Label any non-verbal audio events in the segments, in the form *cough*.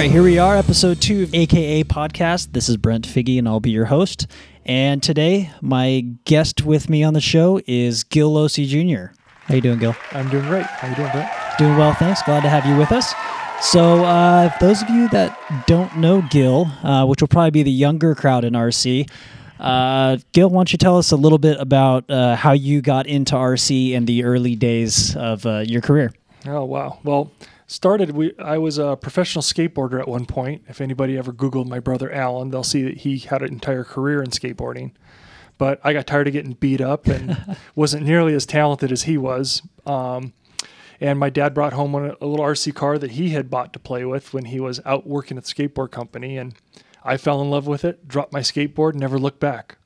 right, here we are, episode two of AKA Podcast. This is Brent Figgy, and I'll be your host. And today, my guest with me on the show is Gil Losi Jr. How you doing, Gil? I'm doing great. How you doing, Brent? Doing well, thanks. Glad to have you with us. So, uh, those of you that don't know Gil, uh, which will probably be the younger crowd in RC, uh, Gil, why don't you tell us a little bit about uh, how you got into RC and the early days of uh, your career? Oh wow. Well, started we I was a professional skateboarder at one point. If anybody ever googled my brother Alan, they'll see that he had an entire career in skateboarding. But I got tired of getting beat up and *laughs* wasn't nearly as talented as he was. Um, and my dad brought home one, a little RC car that he had bought to play with when he was out working at the skateboard company and I fell in love with it, dropped my skateboard, never looked back.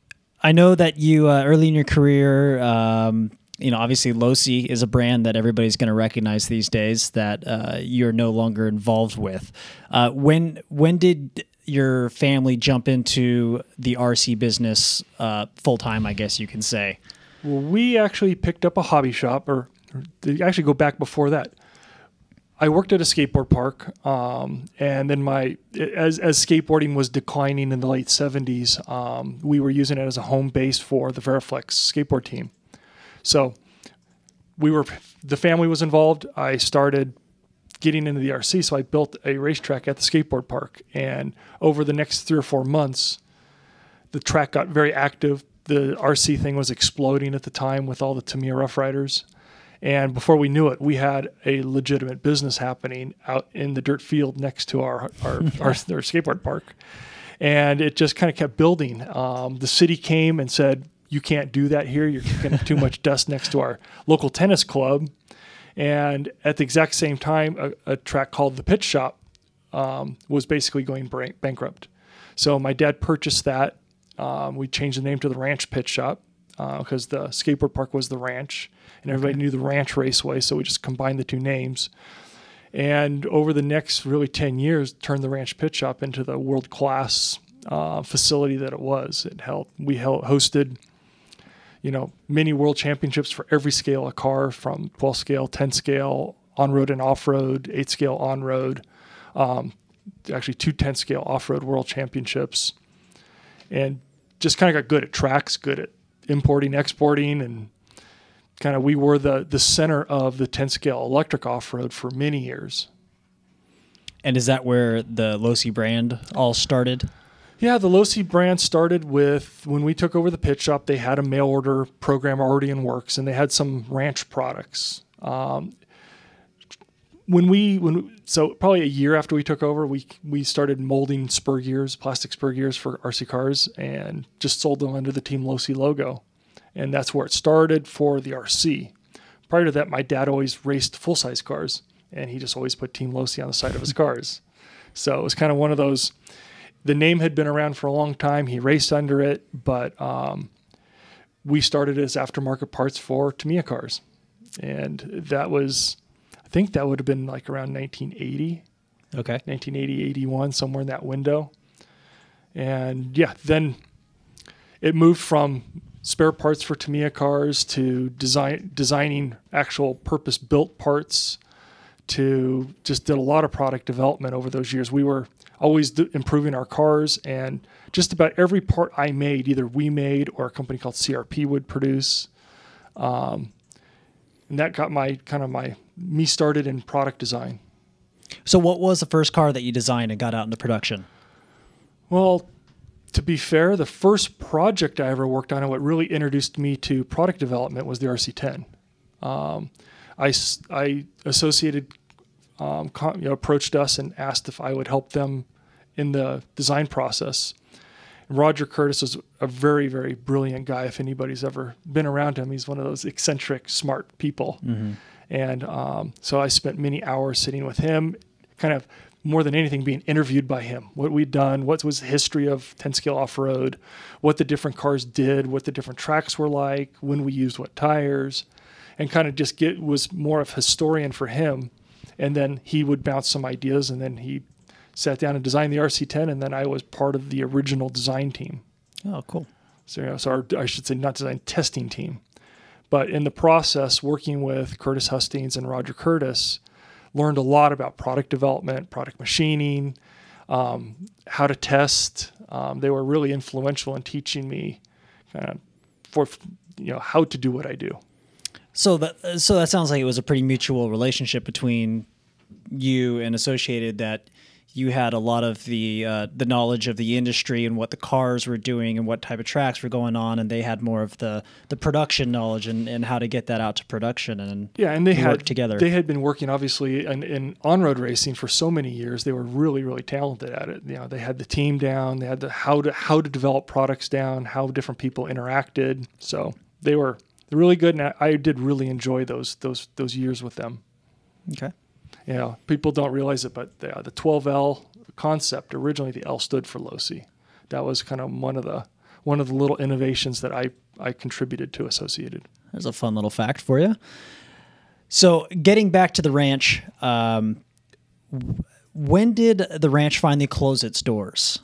I know that you uh, early in your career, um, you know, obviously Losi is a brand that everybody's going to recognize these days that uh, you're no longer involved with. Uh, when when did your family jump into the RC business uh, full time? I guess you can say. Well, we actually picked up a hobby shop, or, or actually go back before that. I worked at a skateboard park, um, and then my as as skateboarding was declining in the late '70s, um, we were using it as a home base for the Variflex skateboard team. So we were the family was involved. I started getting into the RC, so I built a racetrack at the skateboard park, and over the next three or four months, the track got very active. The RC thing was exploding at the time with all the Tamiya Rough Riders and before we knew it, we had a legitimate business happening out in the dirt field next to our our, *laughs* our, our skateboard park. And it just kind of kept building. Um, the city came and said, "You can't do that here. You're kicking too much dust next to our local tennis club." And at the exact same time, a, a track called the Pit Shop um, was basically going bankrupt. So my dad purchased that. Um, we changed the name to the Ranch Pit Shop because uh, the skateboard park was the Ranch and everybody knew the Ranch Raceway, so we just combined the two names. And over the next really 10 years, turned the Ranch Pit Shop into the world class uh, facility that it was. It held, we held, hosted, you know, many world championships for every scale of car from 12 scale, 10 scale, on road and off road, 8 scale on road, um, actually two 10 scale off road world championships. And just kind of got good at tracks, good at importing, exporting, and kind of we were the the center of the 10 scale electric off road for many years. And is that where the Losi brand all started? Yeah, the Losi brand started with when we took over the pit shop. They had a mail order program already in works, and they had some ranch products. Um, when we when so probably a year after we took over, we we started molding spur gears, plastic spur gears for RC cars, and just sold them under the Team Losi logo and that's where it started for the RC. Prior to that, my dad always raced full size cars, and he just always put Team Losi on the side of his *laughs* cars. So it was kind of one of those. The name had been around for a long time. He raced under it, but um, we started as aftermarket parts for Tamiya cars, and that was, I think that would have been like around 1980. Okay. 1980, 81, somewhere in that window. And yeah, then it moved from spare parts for Tamiya cars to design designing actual purpose built parts to just did a lot of product development over those years. We were always improving our cars and just about every part I made, either we made or a company called CRP would produce. Um, and that got my kind of my me started in product design. So, what was the first car that you designed and got out into production? Well, to be fair, the first project I ever worked on and what really introduced me to product development was the RC10. Um, I, I associated, um, you know, approached us and asked if I would help them in the design process. Roger Curtis is a very, very brilliant guy. If anybody's ever been around him, he's one of those eccentric, smart people. Mm-hmm. And um, so I spent many hours sitting with him, kind of more than anything being interviewed by him what we'd done what was the history of 10 scale off-road what the different cars did what the different tracks were like when we used what tires and kind of just get was more of historian for him and then he would bounce some ideas and then he sat down and designed the rc10 and then i was part of the original design team oh cool so, you know, so our, i should say not design testing team but in the process working with curtis hustings and roger curtis learned a lot about product development, product machining, um, how to test. Um, they were really influential in teaching me kind of for you know how to do what I do. So that so that sounds like it was a pretty mutual relationship between you and Associated that you had a lot of the uh, the knowledge of the industry and what the cars were doing and what type of tracks were going on, and they had more of the the production knowledge and, and how to get that out to production and yeah, and they had together. They had been working obviously in, in on road racing for so many years. They were really really talented at it. You know, they had the team down. They had the how to how to develop products down. How different people interacted. So they were really good, and I, I did really enjoy those those those years with them. okay. You know, people don't realize it, but the, the 12L concept originally the L stood for Losi. That was kind of one of the one of the little innovations that I I contributed to Associated. There's a fun little fact for you. So, getting back to the ranch, um, when did the ranch finally close its doors?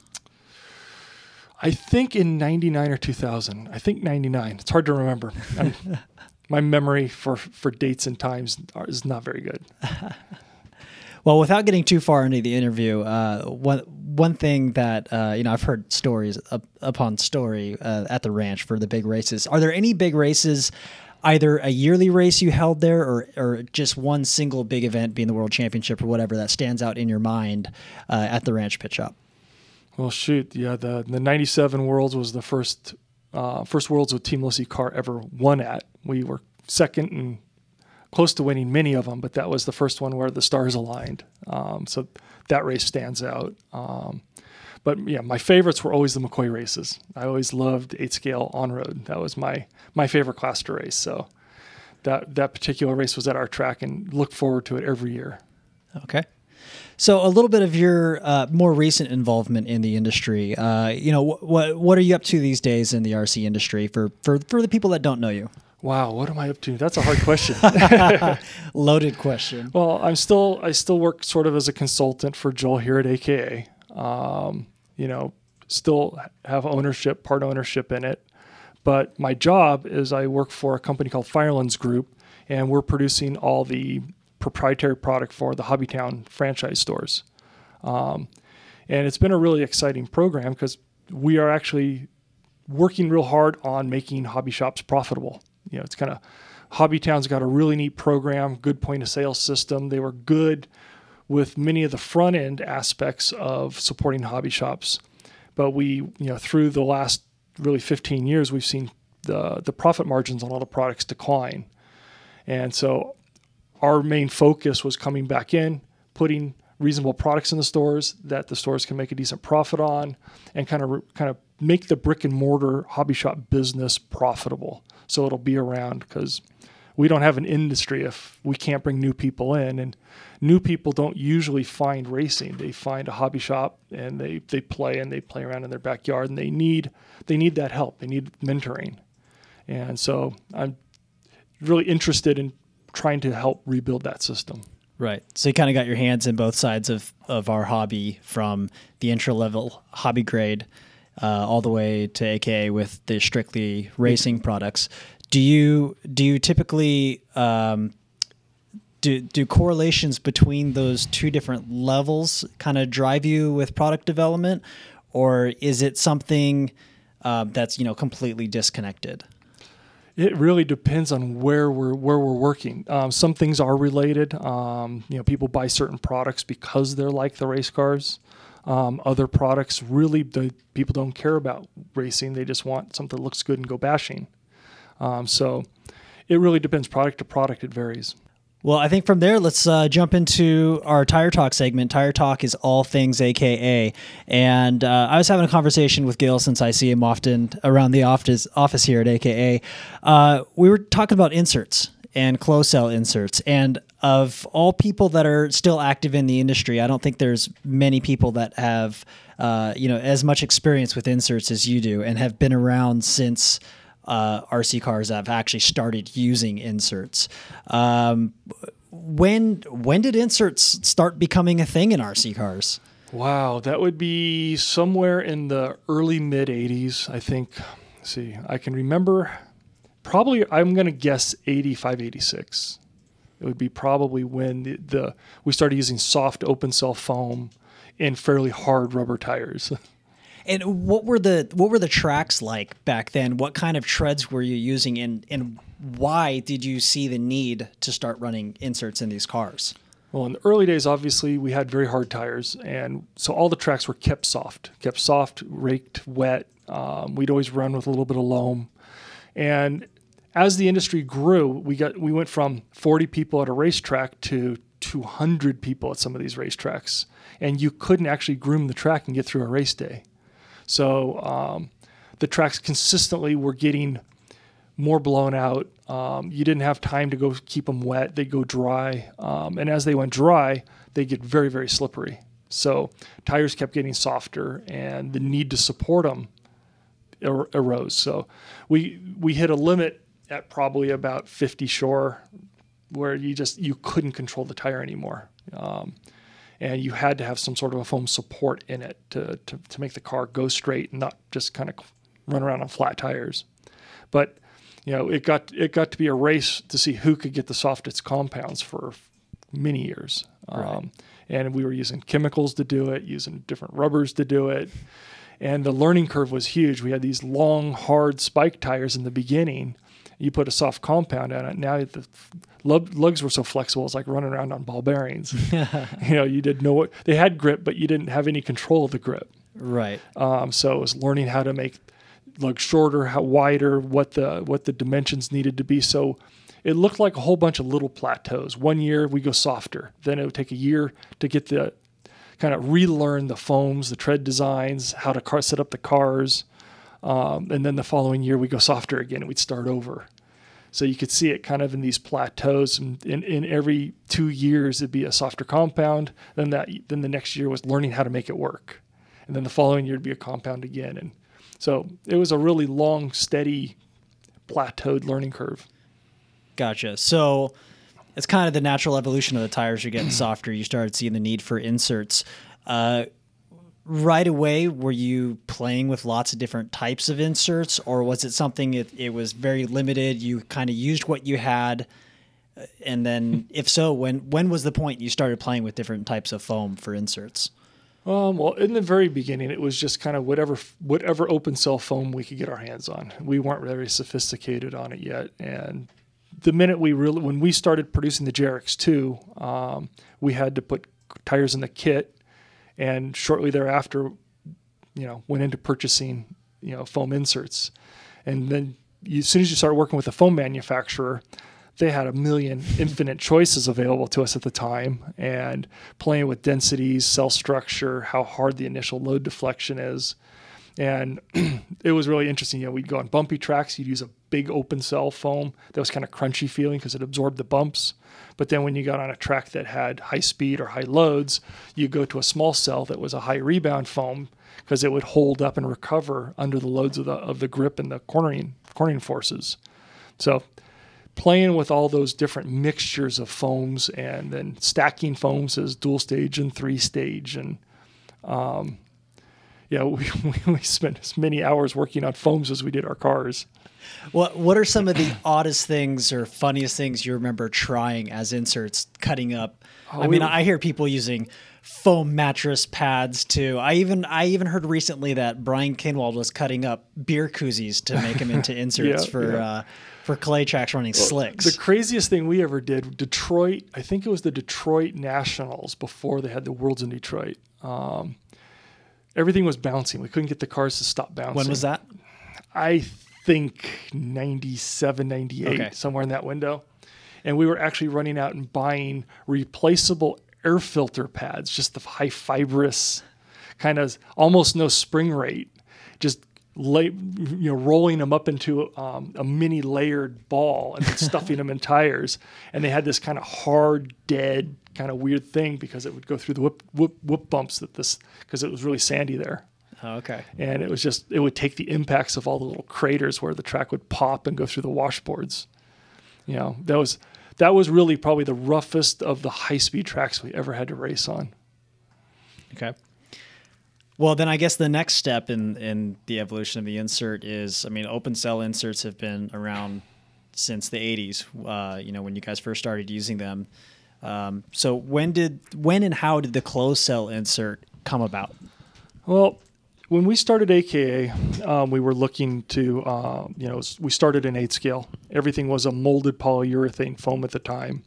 I think in 99 or 2000. I think 99. It's hard to remember. *laughs* My memory for for dates and times are, is not very good. *laughs* Well, without getting too far into the interview, uh, one one thing that uh, you know I've heard stories up, upon story uh, at the ranch for the big races. Are there any big races, either a yearly race you held there, or or just one single big event, being the World Championship or whatever, that stands out in your mind uh, at the ranch pit shop? Well, shoot, yeah, the the '97 Worlds was the first uh, first Worlds with Team Losi car ever won at. We were second and close to winning many of them, but that was the first one where the stars aligned. Um, so that race stands out. Um, but yeah, my favorites were always the McCoy races. I always loved eight scale on road. That was my my favorite class to race. So that that particular race was at our track, and look forward to it every year. Okay. So a little bit of your uh, more recent involvement in the industry. Uh, you know, wh- what what are you up to these days in the RC industry for for for the people that don't know you? Wow, what am I up to? That's a hard question. *laughs* Loaded question. Well, I'm still I still work sort of as a consultant for Joel here at AKA. Um, you know, still have ownership, part ownership in it. But my job is I work for a company called Firelands Group, and we're producing all the proprietary product for the Hobbytown franchise stores. Um, and it's been a really exciting program because we are actually working real hard on making hobby shops profitable. You know, it's kind of Hobbytown's got a really neat program, good point of sale system. They were good with many of the front end aspects of supporting hobby shops, but we, you know, through the last really 15 years, we've seen the the profit margins on all the products decline, and so our main focus was coming back in, putting reasonable products in the stores that the stores can make a decent profit on, and kind of kind of make the brick and mortar hobby shop business profitable. So it'll be around because we don't have an industry if we can't bring new people in, and new people don't usually find racing. They find a hobby shop and they they play and they play around in their backyard, and they need they need that help. They need mentoring, and so I'm really interested in trying to help rebuild that system. Right. So you kind of got your hands in both sides of, of our hobby from the intro level hobby grade uh, all the way to AKA with the strictly racing products. Do you do you typically um, do do correlations between those two different levels kind of drive you with product development, or is it something uh, that's you know completely disconnected? It really depends on where we're where we're working. Um, some things are related. Um, you know, people buy certain products because they're like the race cars. Um, other products really, the people don't care about racing. They just want something that looks good and go bashing. Um, so it really depends product to product. It varies. Well, I think from there, let's uh, jump into our Tire Talk segment. Tire Talk is all things AKA. And uh, I was having a conversation with Gil since I see him often around the office, office here at AKA. Uh, we were talking about inserts and close cell inserts. And of all people that are still active in the industry, I don't think there's many people that have, uh, you know, as much experience with inserts as you do and have been around since uh, RC cars have actually started using inserts. Um, when when did inserts start becoming a thing in RC cars? Wow, that would be somewhere in the early mid 80s, I think. Let's see, I can remember probably, I'm going to guess 85, 86. It would be probably when the, the we started using soft open cell foam and fairly hard rubber tires. *laughs* And what were the what were the tracks like back then? What kind of treads were you using, and and why did you see the need to start running inserts in these cars? Well, in the early days, obviously, we had very hard tires, and so all the tracks were kept soft, kept soft, raked, wet. Um, we'd always run with a little bit of loam, and as the industry grew, we got we went from 40 people at a racetrack to 200 people at some of these racetracks, and you couldn't actually groom the track and get through a race day. So um, the tracks consistently were getting more blown out. Um, you didn't have time to go keep them wet; they'd go dry, um, and as they went dry, they get very very slippery. So tires kept getting softer, and the need to support them er- arose. So we we hit a limit at probably about 50 shore, where you just you couldn't control the tire anymore. Um, and you had to have some sort of a foam support in it to, to, to make the car go straight and not just kind of run around on flat tires. But you know, it got it got to be a race to see who could get the softest compounds for many years. Right. Um, and we were using chemicals to do it, using different rubbers to do it. And the learning curve was huge. We had these long, hard spike tires in the beginning you put a soft compound on it. Now the lugs were so flexible, it's like running around on ball bearings. *laughs* you know, you didn't know what they had grip, but you didn't have any control of the grip. Right. Um, so it was learning how to make lugs shorter, how wider, what the what the dimensions needed to be. So it looked like a whole bunch of little plateaus. One year we go softer, then it would take a year to get the kind of relearn the foams, the tread designs, how to car, set up the cars. Um, and then the following year we go softer again and we'd start over. So you could see it kind of in these plateaus. And in, in every two years it'd be a softer compound. Then that then the next year was learning how to make it work. And then the following year it'd be a compound again. And so it was a really long, steady, plateaued learning curve. Gotcha. So it's kind of the natural evolution of the tires are getting *clears throat* softer. You started seeing the need for inserts. Uh, right away were you playing with lots of different types of inserts or was it something it, it was very limited you kind of used what you had uh, and then if so when when was the point you started playing with different types of foam for inserts um, well, in the very beginning, it was just kind of whatever whatever open cell foam we could get our hands on. We weren't very sophisticated on it yet, and the minute we really when we started producing the JRX two, um, we had to put tires in the kit and shortly thereafter, you know, went into purchasing, you know, foam inserts. And then you, as soon as you start working with a foam manufacturer, they had a million infinite choices available to us at the time and playing with densities, cell structure, how hard the initial load deflection is. And *clears throat* it was really interesting. You know, we'd go on bumpy tracks, you'd use a big open cell foam that was kind of crunchy feeling because it absorbed the bumps. But then when you got on a track that had high speed or high loads, you go to a small cell that was a high rebound foam because it would hold up and recover under the loads of the of the grip and the cornering cornering forces. So playing with all those different mixtures of foams and then stacking foams as dual stage and three stage and um, yeah, *laughs* we, we spent as many hours working on foams as we did our cars. What What are some of the oddest things or funniest things you remember trying as inserts, cutting up? Oh, I mean, we, I hear people using foam mattress pads too. I even I even heard recently that Brian Kinwald was cutting up beer koozies to make them into *laughs* inserts yeah, for. Yeah. Uh, for clay tracks running well, slicks. The craziest thing we ever did, Detroit, I think it was the Detroit Nationals before they had the Worlds in Detroit. Um, everything was bouncing. We couldn't get the cars to stop bouncing. When was that? I think 97, 98, okay. somewhere in that window. And we were actually running out and buying replaceable air filter pads, just the high fibrous, kind of almost no spring rate, just lay, you know, rolling them up into um, a mini layered ball and *laughs* stuffing them in tires. And they had this kind of hard, dead, kind of weird thing because it would go through the whoop, whip, whip bumps that this, because it was really sandy there. Oh, okay. And it was just it would take the impacts of all the little craters where the track would pop and go through the washboards. You know, that was that was really probably the roughest of the high speed tracks we ever had to race on. Okay. Well, then I guess the next step in in the evolution of the insert is, I mean, open cell inserts have been around since the 80s, uh, you know, when you guys first started using them. Um, so when did when and how did the closed cell insert come about? Well, when we started AKA, um, we were looking to, uh, you know, we started in eight scale. Everything was a molded polyurethane foam at the time,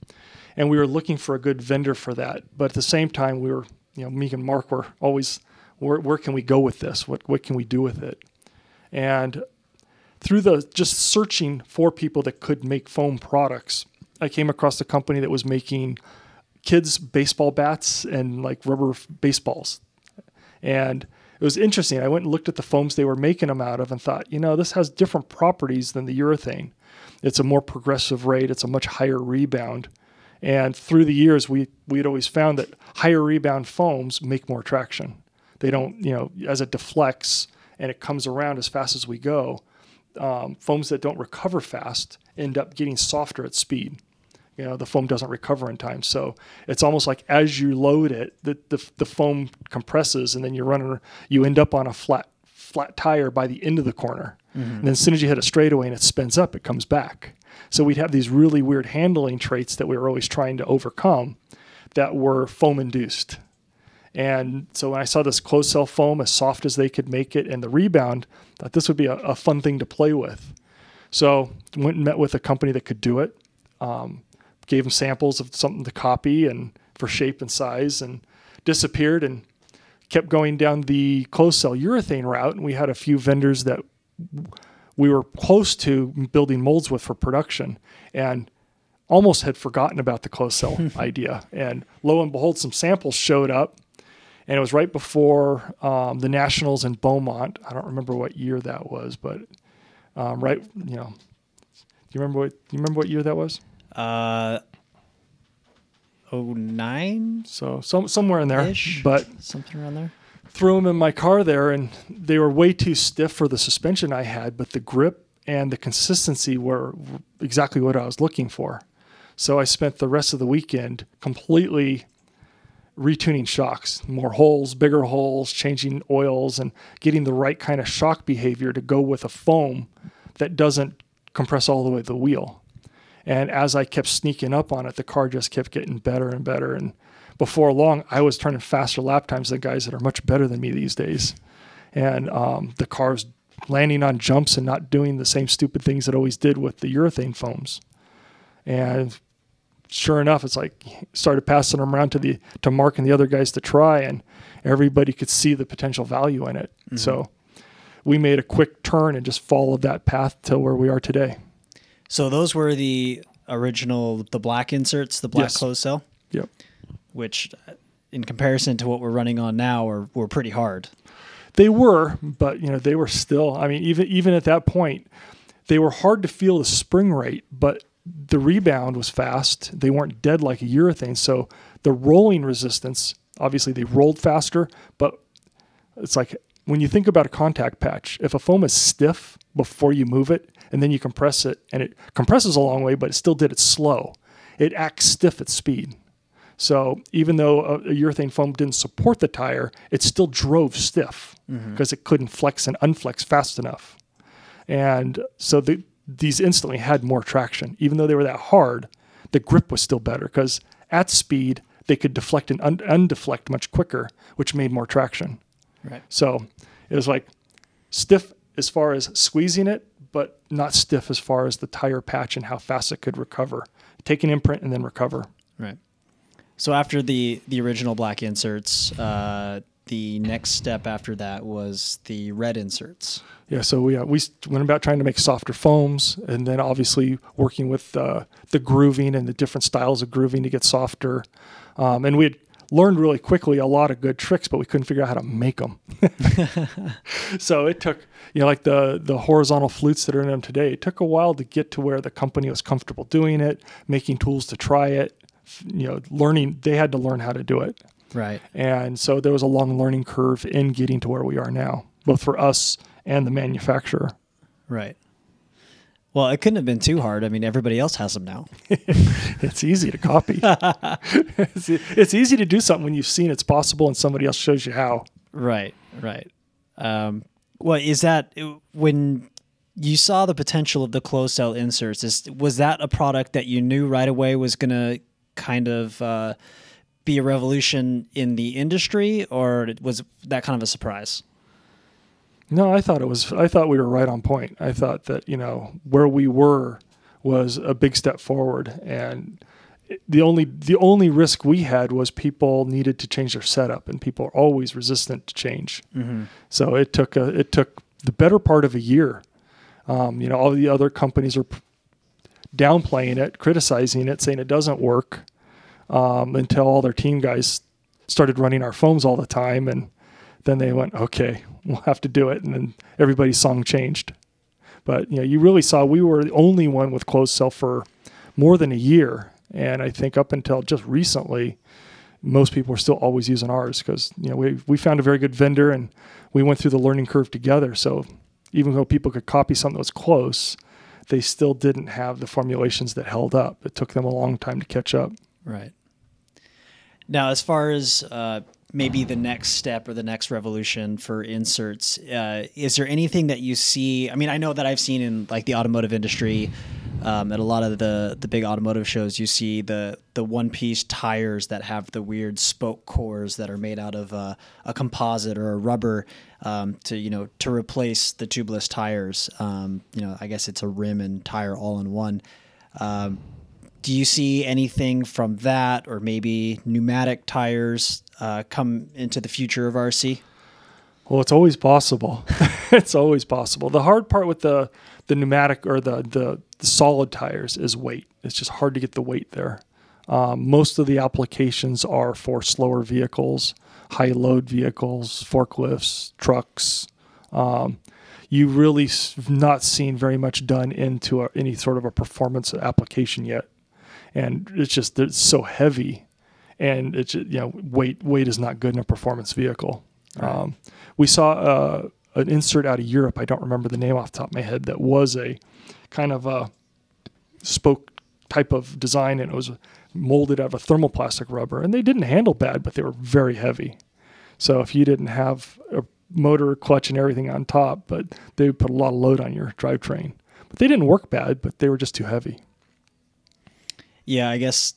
and we were looking for a good vendor for that. But at the same time, we were, you know, me and Mark were always, where, where can we go with this? What what can we do with it? And through the just searching for people that could make foam products, I came across a company that was making kids baseball bats and like rubber baseballs. And it was interesting. I went and looked at the foams they were making them out of and thought, you know, this has different properties than the urethane. It's a more progressive rate, it's a much higher rebound. And through the years, we we had always found that higher rebound foams make more traction. They don't, you know, as it deflects and it comes around as fast as we go, um, foams that don't recover fast end up getting softer at speed. You know, the foam doesn't recover in time. So it's almost like as you load it, the, the, the foam compresses and then you run, you end up on a flat, flat tire by the end of the corner. Mm-hmm. And then as soon as you hit a straightaway and it spins up, it comes back. So we'd have these really weird handling traits that we were always trying to overcome that were foam induced. And so when I saw this closed cell foam as soft as they could make it and the rebound, I thought this would be a, a fun thing to play with. So went and met with a company that could do it. Um, gave them samples of something to copy and for shape and size and disappeared and kept going down the closed cell urethane route. And we had a few vendors that we were close to building molds with for production and almost had forgotten about the closed cell *laughs* idea. And lo and behold, some samples showed up. And it was right before um, the Nationals in Beaumont. I don't remember what year that was, but um, right, you know, do you remember what? Do you remember what year that was? Uh, 09 So some somewhere in there, ish, but something around there. threw them in my car there, and they were way too stiff for the suspension I had, but the grip and the consistency were exactly what I was looking for. So I spent the rest of the weekend completely retuning shocks, more holes, bigger holes, changing oils, and getting the right kind of shock behavior to go with a foam that doesn't compress all the way to the wheel. And as I kept sneaking up on it, the car just kept getting better and better. And before long, I was turning faster lap times than guys that are much better than me these days. And um, the car's landing on jumps and not doing the same stupid things it always did with the urethane foams. And sure enough, it's like started passing them around to the to Mark and the other guys to try, and everybody could see the potential value in it. Mm-hmm. So we made a quick turn and just followed that path to where we are today. So those were the original, the black inserts, the black yes. closed cell. Yep. Which, uh, in comparison to what we're running on now, are were pretty hard. They were, but you know they were still. I mean, even even at that point, they were hard to feel the spring rate, but the rebound was fast. They weren't dead like a urethane, so the rolling resistance. Obviously, they rolled faster, but it's like when you think about a contact patch, if a foam is stiff before you move it, and then you compress it, and it compresses a long way, but it still did it slow. It acts stiff at speed. So even though a, a urethane foam didn't support the tire, it still drove stiff because mm-hmm. it couldn't flex and unflex fast enough. And so the, these instantly had more traction. Even though they were that hard, the grip was still better because at speed, they could deflect and un- undeflect much quicker, which made more traction. Right. So it was like stiff as far as squeezing it, but not stiff as far as the tire patch and how fast it could recover. Take an imprint and then recover. Right. So after the the original black inserts, uh, the next step after that was the red inserts. Yeah, so we uh, we went about trying to make softer foams, and then obviously working with uh, the grooving and the different styles of grooving to get softer. Um, and we had learned really quickly a lot of good tricks, but we couldn't figure out how to make them. *laughs* so it took, you know, like the the horizontal flutes that are in them today. It took a while to get to where the company was comfortable doing it, making tools to try it. You know, learning they had to learn how to do it. Right. And so there was a long learning curve in getting to where we are now, both for us and the manufacturer. Right. Well, it couldn't have been too hard. I mean, everybody else has them now. *laughs* it's easy to copy. *laughs* it's, it's, easy to do something when you've seen it's possible and somebody else shows you how. Right, right. Um, well, is that when you saw the potential of the closed cell inserts. Is was that a product that you knew right away was going to kind of uh, be a revolution in the industry, or was that kind of a surprise? No, I thought it was. I thought we were right on point. I thought that you know where we were was a big step forward, and the only the only risk we had was people needed to change their setup, and people are always resistant to change. Mm-hmm. So it took a it took the better part of a year. Um, you know, all the other companies are downplaying it, criticizing it, saying it doesn't work, um, until all their team guys started running our foams all the time, and then they went, okay, we'll have to do it, and then everybody's song changed. But you know, you really saw we were the only one with closed cell for more than a year, and I think up until just recently, most people are still always using ours because you know we we found a very good vendor and we went through the learning curve together. So even though people could copy something that was close, they still didn't have the formulations that held up. It took them a long time to catch up. Right. Now, as far as uh, maybe the next step or the next revolution for inserts, uh, is there anything that you see? I mean, I know that I've seen in like the automotive industry. Um, at a lot of the the big automotive shows, you see the the one piece tires that have the weird spoke cores that are made out of uh, a composite or a rubber um, to you know to replace the tubeless tires. Um, you know, I guess it's a rim and tire all in one. Um, do you see anything from that, or maybe pneumatic tires uh, come into the future of RC? Well, it's always possible. *laughs* it's always possible. The hard part with the the pneumatic or the, the, the solid tires is weight. It's just hard to get the weight there. Um, most of the applications are for slower vehicles, high load vehicles, forklifts, trucks. Um, you really not seen very much done into a, any sort of a performance application yet, and it's just it's so heavy, and it's you know weight weight is not good in a performance vehicle. Right. Um, we saw uh, an insert out of Europe. I don't remember the name off the top of my head. That was a kind of a spoke type of design, and it was molded out of a thermoplastic rubber. And they didn't handle bad, but they were very heavy. So if you didn't have a motor, clutch, and everything on top, but they would put a lot of load on your drivetrain. But they didn't work bad, but they were just too heavy. Yeah, I guess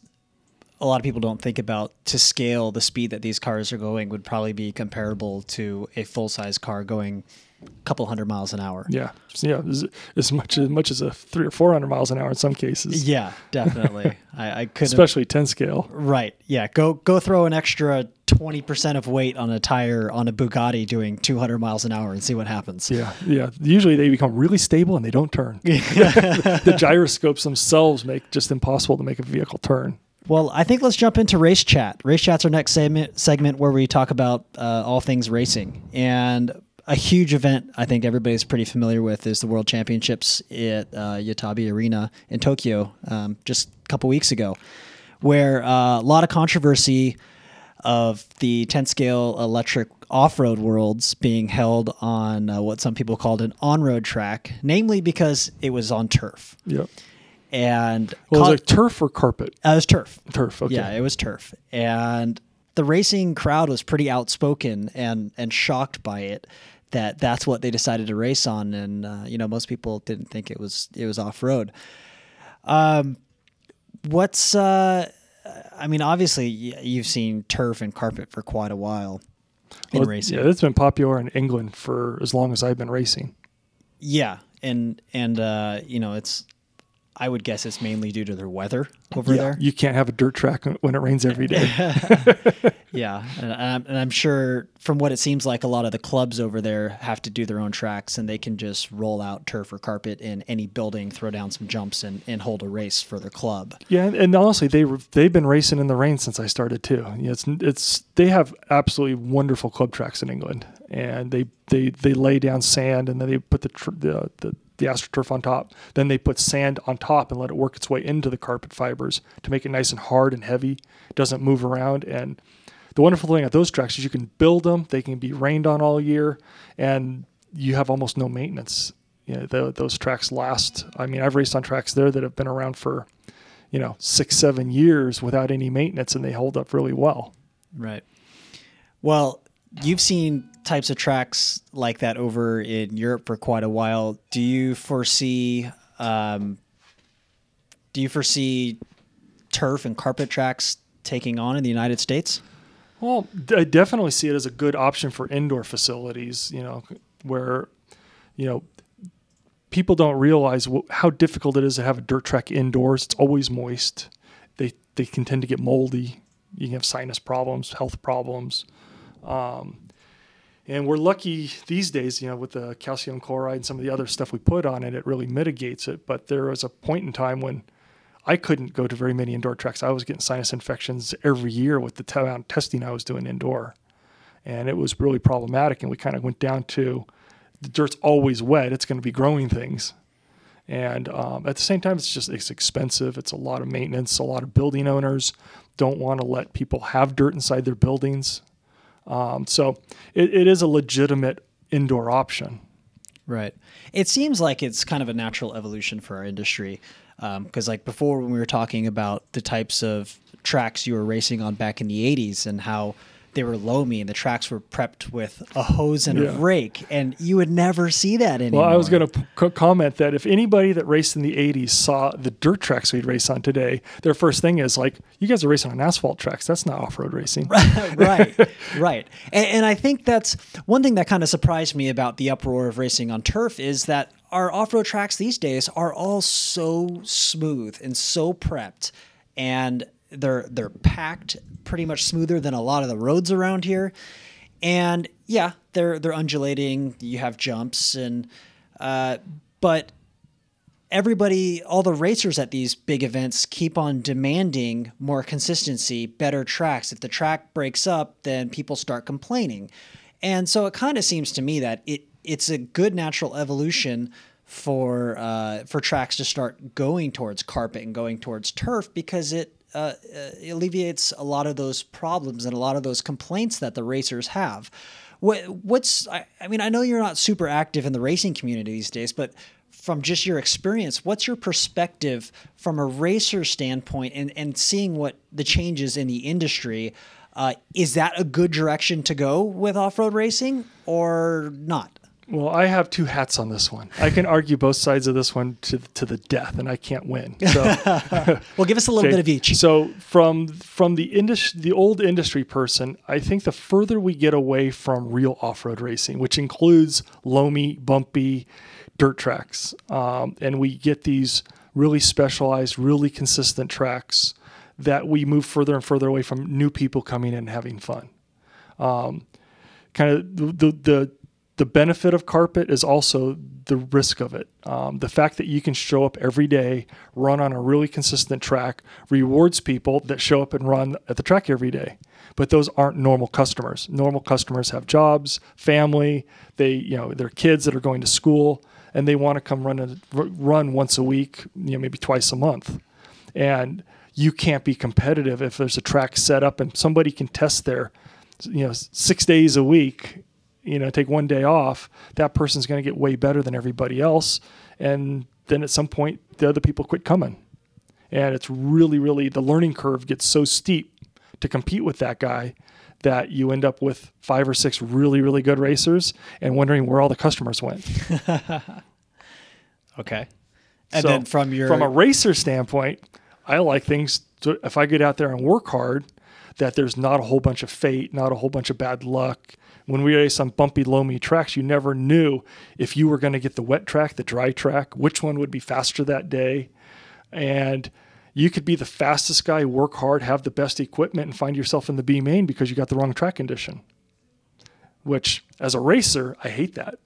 a lot of people don't think about to scale the speed that these cars are going would probably be comparable to a full size car going a couple hundred miles an hour. Yeah, yeah, as, as much as much as a three or four hundred miles an hour in some cases. Yeah, definitely. *laughs* I, I could especially ten scale. Right. Yeah. Go go throw an extra twenty percent of weight on a tire on a Bugatti doing two hundred miles an hour and see what happens. Yeah, yeah. Usually they become really stable and they don't turn. *laughs* *laughs* the gyroscopes themselves make just impossible to make a vehicle turn. Well, I think let's jump into race chat. Race chat's our next segment, segment where we talk about uh, all things racing. And a huge event I think everybody's pretty familiar with is the World Championships at uh, Yatabe Arena in Tokyo um, just a couple weeks ago, where uh, a lot of controversy of the 10 scale electric off road worlds being held on uh, what some people called an on road track, namely because it was on turf. Yep. And Well, co- was it turf or carpet? uh, it was turf. Turf. Okay. Yeah, it was turf, and the racing crowd was pretty outspoken and and shocked by it. That that's what they decided to race on, and uh, you know most people didn't think it was it was off road. Um, what's uh, I mean, obviously you've seen turf and carpet for quite a while in Well, racing. Yeah, it's been popular in England for as long as I've been racing. Yeah, and and uh, you know it's. I would guess it's mainly due to their weather over yeah, there. you can't have a dirt track when it rains every day. *laughs* *laughs* Yeah, and I'm, and I'm sure from what it seems like, a lot of the clubs over there have to do their own tracks, and they can just roll out turf or carpet in any building, throw down some jumps, and, and hold a race for their club. Yeah, and, and honestly, they they've been racing in the rain since I started too. It's it's they have absolutely wonderful club tracks in England, and they they they lay down sand and then they put the tr- the, the the astroturf on top. Then they put sand on top and let it work its way into the carpet fibers to make it nice and hard and heavy. Doesn't move around. And the wonderful thing at those tracks is you can build them. They can be rained on all year, and you have almost no maintenance. You know, the, those tracks last. I mean, I've raced on tracks there that have been around for, you know, six, seven years without any maintenance, and they hold up really well. Right. Well, you've seen types of tracks like that over in Europe for quite a while. Do you foresee um, do you foresee turf and carpet tracks taking on in the United States? Well, I definitely see it as a good option for indoor facilities, you know, where, you know, people don't realize how difficult it is to have a dirt track indoors. It's always moist. They, they can tend to get moldy. You can have sinus problems, health problems. Um, and we're lucky these days, you know, with the calcium chloride and some of the other stuff we put on it, it really mitigates it. But there was a point in time when I couldn't go to very many indoor tracks. I was getting sinus infections every year with the t- testing I was doing indoor. And it was really problematic. And we kind of went down to the dirt's always wet, it's going to be growing things. And um, at the same time, it's just it's expensive. It's a lot of maintenance. A lot of building owners don't want to let people have dirt inside their buildings. Um, so it, it is a legitimate indoor option. Right. It seems like it's kind of a natural evolution for our industry. Because, um, like before, when we were talking about the types of tracks you were racing on back in the 80s and how they were loamy and the tracks were prepped with a hose and Yeah. a rake, and you would never see that anymore. Well, I was going to p- comment that if anybody that raced in the 80s saw the dirt tracks we'd race on today, their first thing is like, you guys are racing on asphalt tracks. That's not off road racing. right, *laughs* right. And, and I think that's one thing that kind of surprised me about the uproar of racing on turf is that our off-road tracks these days are all so smooth and so prepped, and they're they're packed pretty much smoother than a lot of the roads around here. And yeah, they're they're undulating. You have jumps and, uh, but everybody, all the racers at these big events keep on demanding more consistency, better tracks. If the track breaks up, then people start complaining. And so it kind of seems to me that it it's a good natural evolution for uh, for tracks to start going towards carpet and going towards turf because it uh, uh, alleviates a lot of those problems and a lot of those complaints that the racers have. What what's I, I mean I know you're not super active in the racing community these days, but from just your experience, what's your perspective from a racer standpoint and, and seeing what the changes in the industry? Uh, is that a good direction to go with off road racing or not? Well, I have two hats on this one. I can argue both sides of this one to to the death, and I can't win. So, *laughs* Well, give us a little okay. bit of each. So, from from the industry, the old industry person, I think the further we get away from real off-road racing, which includes loamy, bumpy, dirt tracks, um, and we get these really specialized, really consistent tracks, that we move further and further away from new people coming in and having fun. Um, kind of the, the the the benefit of carpet is also the risk of it. Um, the fact that you can show up every day, run on a really consistent track, rewards people that show up and run at the track every day. But those aren't normal customers. Normal customers have jobs, family, they you know their kids that are going to school, and they want to come run a, run once a week, you know maybe twice a month, and you can't be competitive if there's a track set up and somebody can test there, you know, six days a week you know take one day off that person's going to get way better than everybody else. And then at some point the other people quit coming. And it's really really the learning curve gets so steep to compete with that guy that you end up with five or six really really good racers and wondering where all the customers went. *laughs* Okay. And So, then from your from a racer standpoint i like things to, if i get out there and work hard that there's not a whole bunch of fate not a whole bunch of bad luck when we race on bumpy loamy tracks you never knew if you were going to get the wet track the dry track which one would be faster that day and you could be the fastest guy work hard have the best equipment and find yourself in the b main because you got the wrong track condition which as a racer i hate that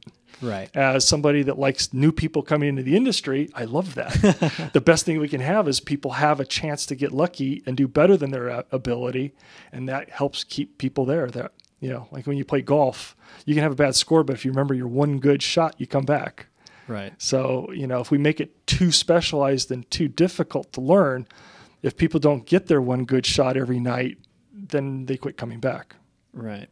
right. as somebody that likes new people coming into the industry, I love that. *laughs* the best thing we can have is people have a chance to get lucky and do better than their ability, and that helps keep people there. That you know, like when you play golf, you can have a bad score, but if you remember your one good shot, you come back. Right. So you know, if we make it too specialized and too difficult to learn, if people don't get their one good shot every night, then they quit coming back. Right.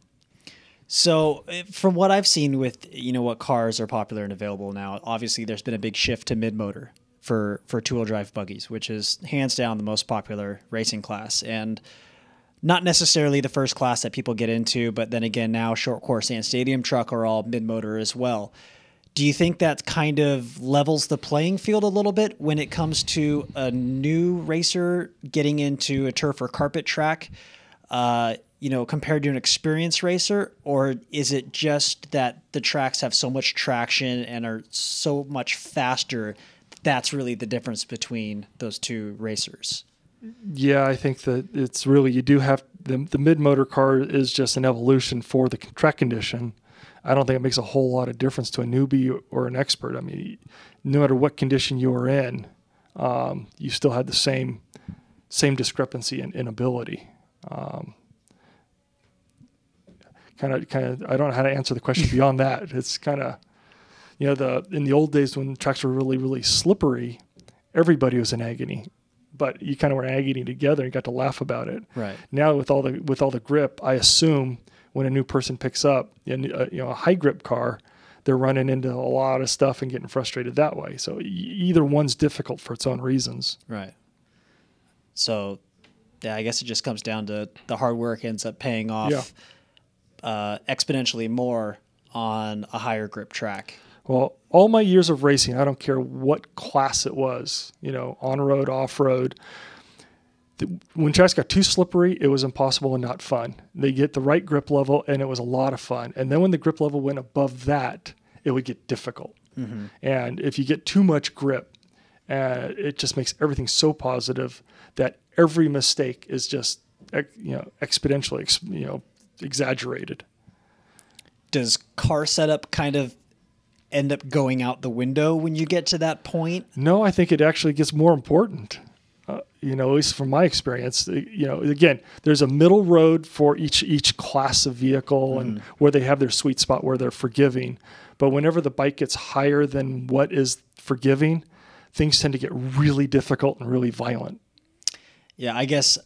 So, eh, from what I've seen with you know what cars are popular and available now, obviously there's been a big shift to mid motor for for two wheel drive buggies, which is hands down the most popular racing class. And not necessarily the first class that people get into, but then again, now short course and stadium truck are all mid motor as well. Do you think that kind of levels the playing field a little bit when it comes to a new racer getting into a turf or carpet track, uh, you know, compared to an experienced racer? Or is it just that the tracks have so much traction and are so much faster? That's really the difference between those two racers. Yeah, I think that it's really you do have the, the mid motor car is just an evolution for the track condition. I don't think it makes a whole lot of difference to a newbie or an expert. I mean, no matter what condition you are in, um, you still had the same same discrepancy in, in ability. Kind of, kind of. I don't know how to answer the question *laughs* beyond that. It's kind of, you know, the in the old days when tracks were really, really slippery, everybody was in agony but you kind of were agony together and got to laugh about it. Right. Now with all the with all the grip, I assume when a new person picks up a, you know a high grip car, they're running into a lot of stuff and getting frustrated that way. So either one's difficult for its own reasons. Right. So, yeah, I guess it just comes down to the hard work ends up paying off Yeah. uh, exponentially more on a higher grip track. Well, all my years of racing, I don't care what class it was, you know, on road, off road. When tracks got too slippery, it was impossible and not fun. They get the right grip level, and it was a lot of fun. And then when the grip level went above that, it would get difficult. And if you get too much grip, uh, it just makes everything so positive that every mistake is just, you know, exponentially, you know, exaggerated. Does car setup kind of end up going out the window when you get to that point? No, I think it actually gets more important. Uh, you know, at least from my experience, uh, you know, again, there's a middle road for each each class of vehicle and where they have their sweet spot where they're forgiving. But whenever the bike gets higher than what is forgiving, things tend to get really difficult and really violent. Yeah, I guess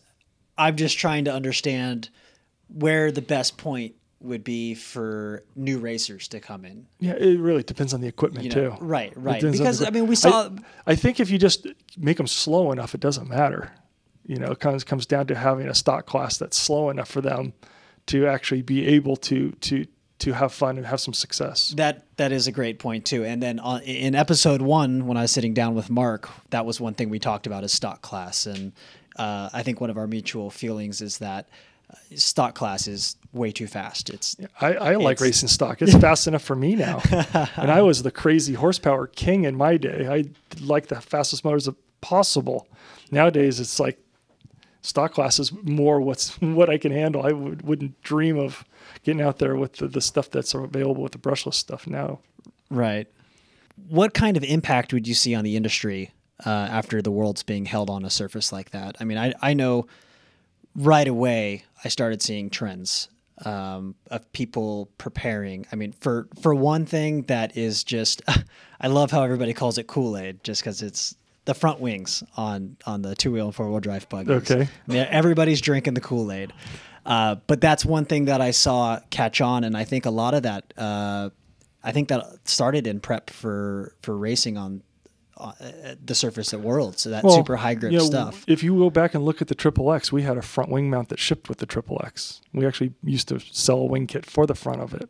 I'm just trying to understand where the best point would be for new racers to come in. Yeah, it really depends on the equipment You know, too. right, right. Because the- I mean, we saw I think if you just make them slow enough, it doesn't matter. You know, it comes comes down to having a stock class that's slow enough for them to actually be able to to to have fun and have some success. That that is a great point too. And then on, in episode one, when I was sitting down with Mark, that was one thing we talked about is stock class. And uh, I think one of our mutual feelings is that uh, stock class is way too fast. It's I, I like racing stock. *laughs* It's fast enough for me now. and I was the *laughs* crazy horsepower king in my day. I like the fastest motors possible. Nowadays, it's like stock class is more what's *laughs* what I can handle. I would, wouldn't dream of getting out there with the, the stuff that's available with the brushless stuff now. right. What kind of impact would you see on the industry uh, after the world's being held on a surface like that? I mean, I I know right away I started seeing trends um, of people preparing. I mean, for for one thing, that is just *laughs* I love how everybody calls it Kool Aid, just because it's the front wings on on the two wheel and four wheel drive buggies. Okay. I mean, everybody's drinking the Kool Aid. Uh, but that's one thing that I saw catch on, and I think a lot of that, uh, I think that started in prep for for racing on Uh, uh, the surface at world. So that Well, super high grip you know, stuff. If you go back and look at the Triple X, we had a front wing mount that shipped with the Triple X. We actually used to sell a wing kit for the front of it,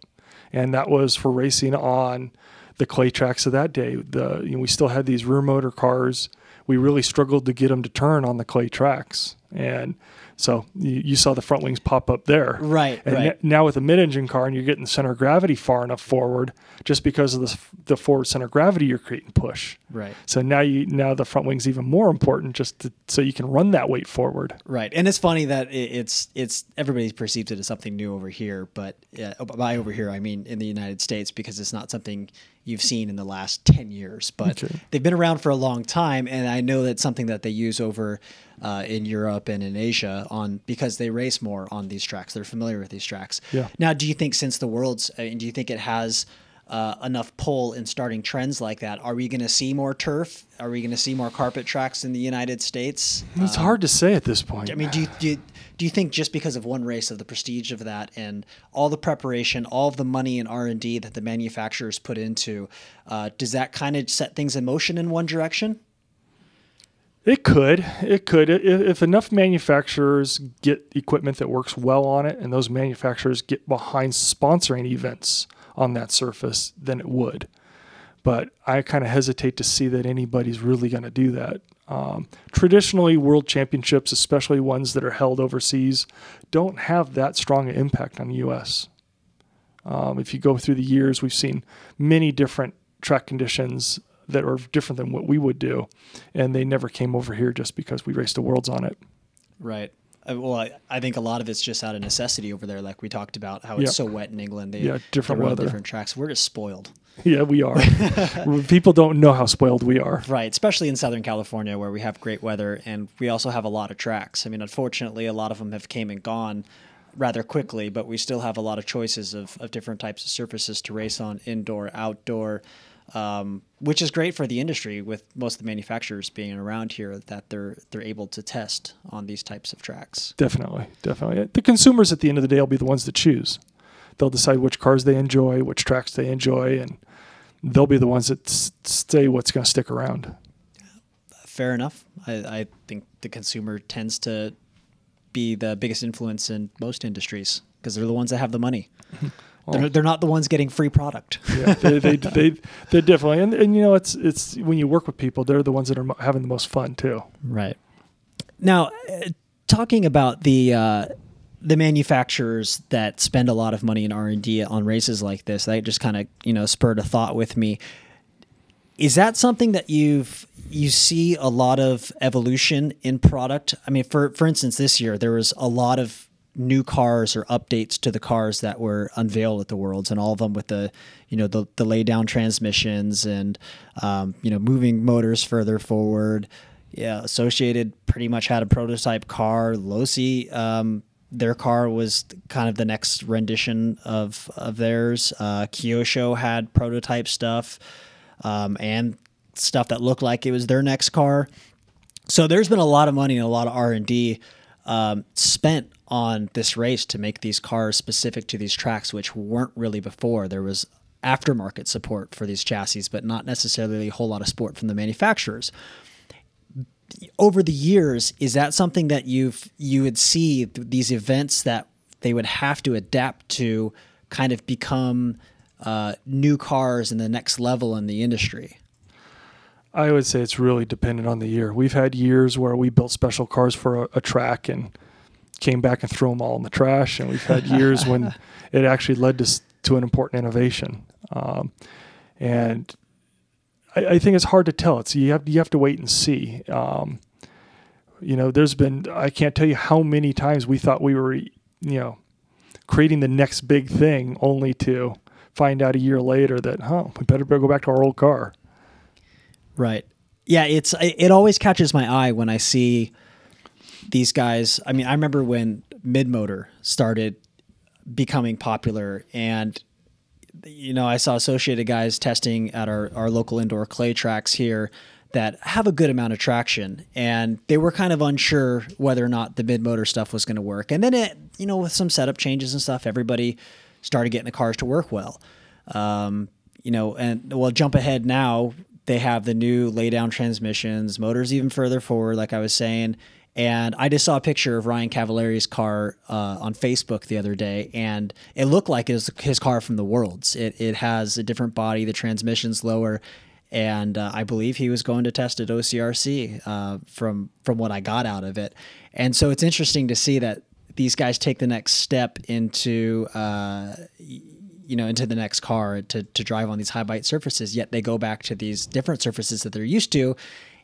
and that was for racing on the clay tracks of that day. The you know, we still had these rear motor cars. We really struggled to get them to turn on the clay tracks, and so you, you saw the front wings pop up there. Right, And right. n- now with a mid-engine car, and you're getting center of gravity far enough forward, just because of the the forward center of gravity, you're creating push. Right. So now you now the front wing's even more important just to, so you can run that weight forward. Right, and it's funny that it, it's it's everybody perceives it as something new over here, but uh, by over here I mean in the United States because it's not something you've seen in the last ten years. But Okay. they've been around for a long time, and I know that's something that they use over uh, in Europe and in Asia on because they race more on these tracks. They're familiar with these tracks. Yeah. Now, do you think since the world's, I mean, do you think it has? Uh, enough pull in starting trends like that. Are we going to see more turf? Are we going to see more carpet tracks in the United States? It's hard to say at this point. I mean, do you, do you do you think just because of one race of the prestige of that and all the preparation, all of the money and R and D that the manufacturers put into, uh, does that kind of set things in motion in one direction? It could. It could. If, enough manufacturers get equipment that works well on it and those manufacturers get behind sponsoring events on that surface, then it would. But I kind of hesitate to see that anybody's really going to do that. Um, traditionally, world championships, especially ones that are held overseas, don't have that strong an impact on the U.S. Um, if you go through the years, we've seen many different track conditions that are different than what we would do, and they never came over here just because we raced the worlds on it. Right. Uh, well, I, I think a lot of it's just out of necessity over there, like we talked about how it's Yeah. so wet in England. They, Yeah, different they weather. different tracks. We're just spoiled, *laughs* Yeah, we are. *laughs* People don't know how spoiled we are. right? Especially in Southern California, where we have great weather and we also have a lot of tracks. I mean, unfortunately, a lot of them have came and gone rather quickly, but we still have a lot of choices of, of different types of surfaces to race on, indoor, outdoor. Um, which is great for the industry, with most of the manufacturers being around here, that they're they're able to test on these types of tracks. Definitely, definitely. The consumers at the end of the day will be the ones that choose. They'll decide which cars they enjoy, which tracks they enjoy, and they'll be the ones that s- say what's going to stick around. fair enough. I, I think the consumer tends to be the biggest influence in most industries because they're the ones that have the money. They're, they're not the ones getting free product. Yeah, they, they, *laughs* they, they're definitely, and, and you know, it's it's when you work with people, they're the ones that are having the most fun too. Right. Now, uh, talking about the uh, the manufacturers that spend a lot of money in R and D on races like this, that just kind of you know spurred a thought with me. Is that something that you've you see a lot of evolution in product? I mean, for for instance, this year there was a lot of new cars or updates to the cars that were unveiled at the worlds and all of them with the you know the, the lay down transmissions and um, you know moving motors further forward. Yeah associated pretty much had a prototype car. Losi um, their car was kind of the next rendition of of theirs. Uh, kyosho had prototype stuff um, and stuff that looked like it was their next car. So there's been a lot of money and a lot of r&d um, spent on this race to make these cars specific to these tracks which weren't really before. There was aftermarket support for these chassis but not necessarily a whole lot of support from the manufacturers. Over the years is that something that you've you would see th- these events that they would have to adapt to kind of become uh, new cars in the next level in the industry I would say it's really dependent on the year. We've had years where we built special cars for a, a track and came back and threw them all in the trash, and we've had years when *laughs* it actually led to to an important innovation. Um, and I, I think it's hard to tell. It's you have you have to wait and see. Um, you know, there's been I can't tell you how many times we thought we were, you know, creating the next big thing, only to find out a year later that, huh, we better go back to our old car. Right. Yeah, it's it always catches my eye when I see these guys. I mean, I remember when mid motor started becoming popular and you know, I saw associated guys testing at our, our local indoor clay tracks here that have a good amount of traction and they were kind of unsure whether or not the mid motor stuff was going to work. And then it, you know, with some setup changes and stuff, everybody started getting the cars to work well. Um, you know, and well, jump ahead now, they have the new laydown transmissions, motors even further forward, like I was saying. And I just saw a picture of Ryan Cavalieri's car uh, on Facebook the other day, and it looked like it was his car from the Worlds. It, it has a different body, the transmission's lower, and uh, I believe he was going to test at OCRC uh, from from what I got out of it. And so it's interesting to see that these guys take the next step into uh, you know into the next car to to drive on these high bite surfaces. Yet they go back to these different surfaces that they're used to,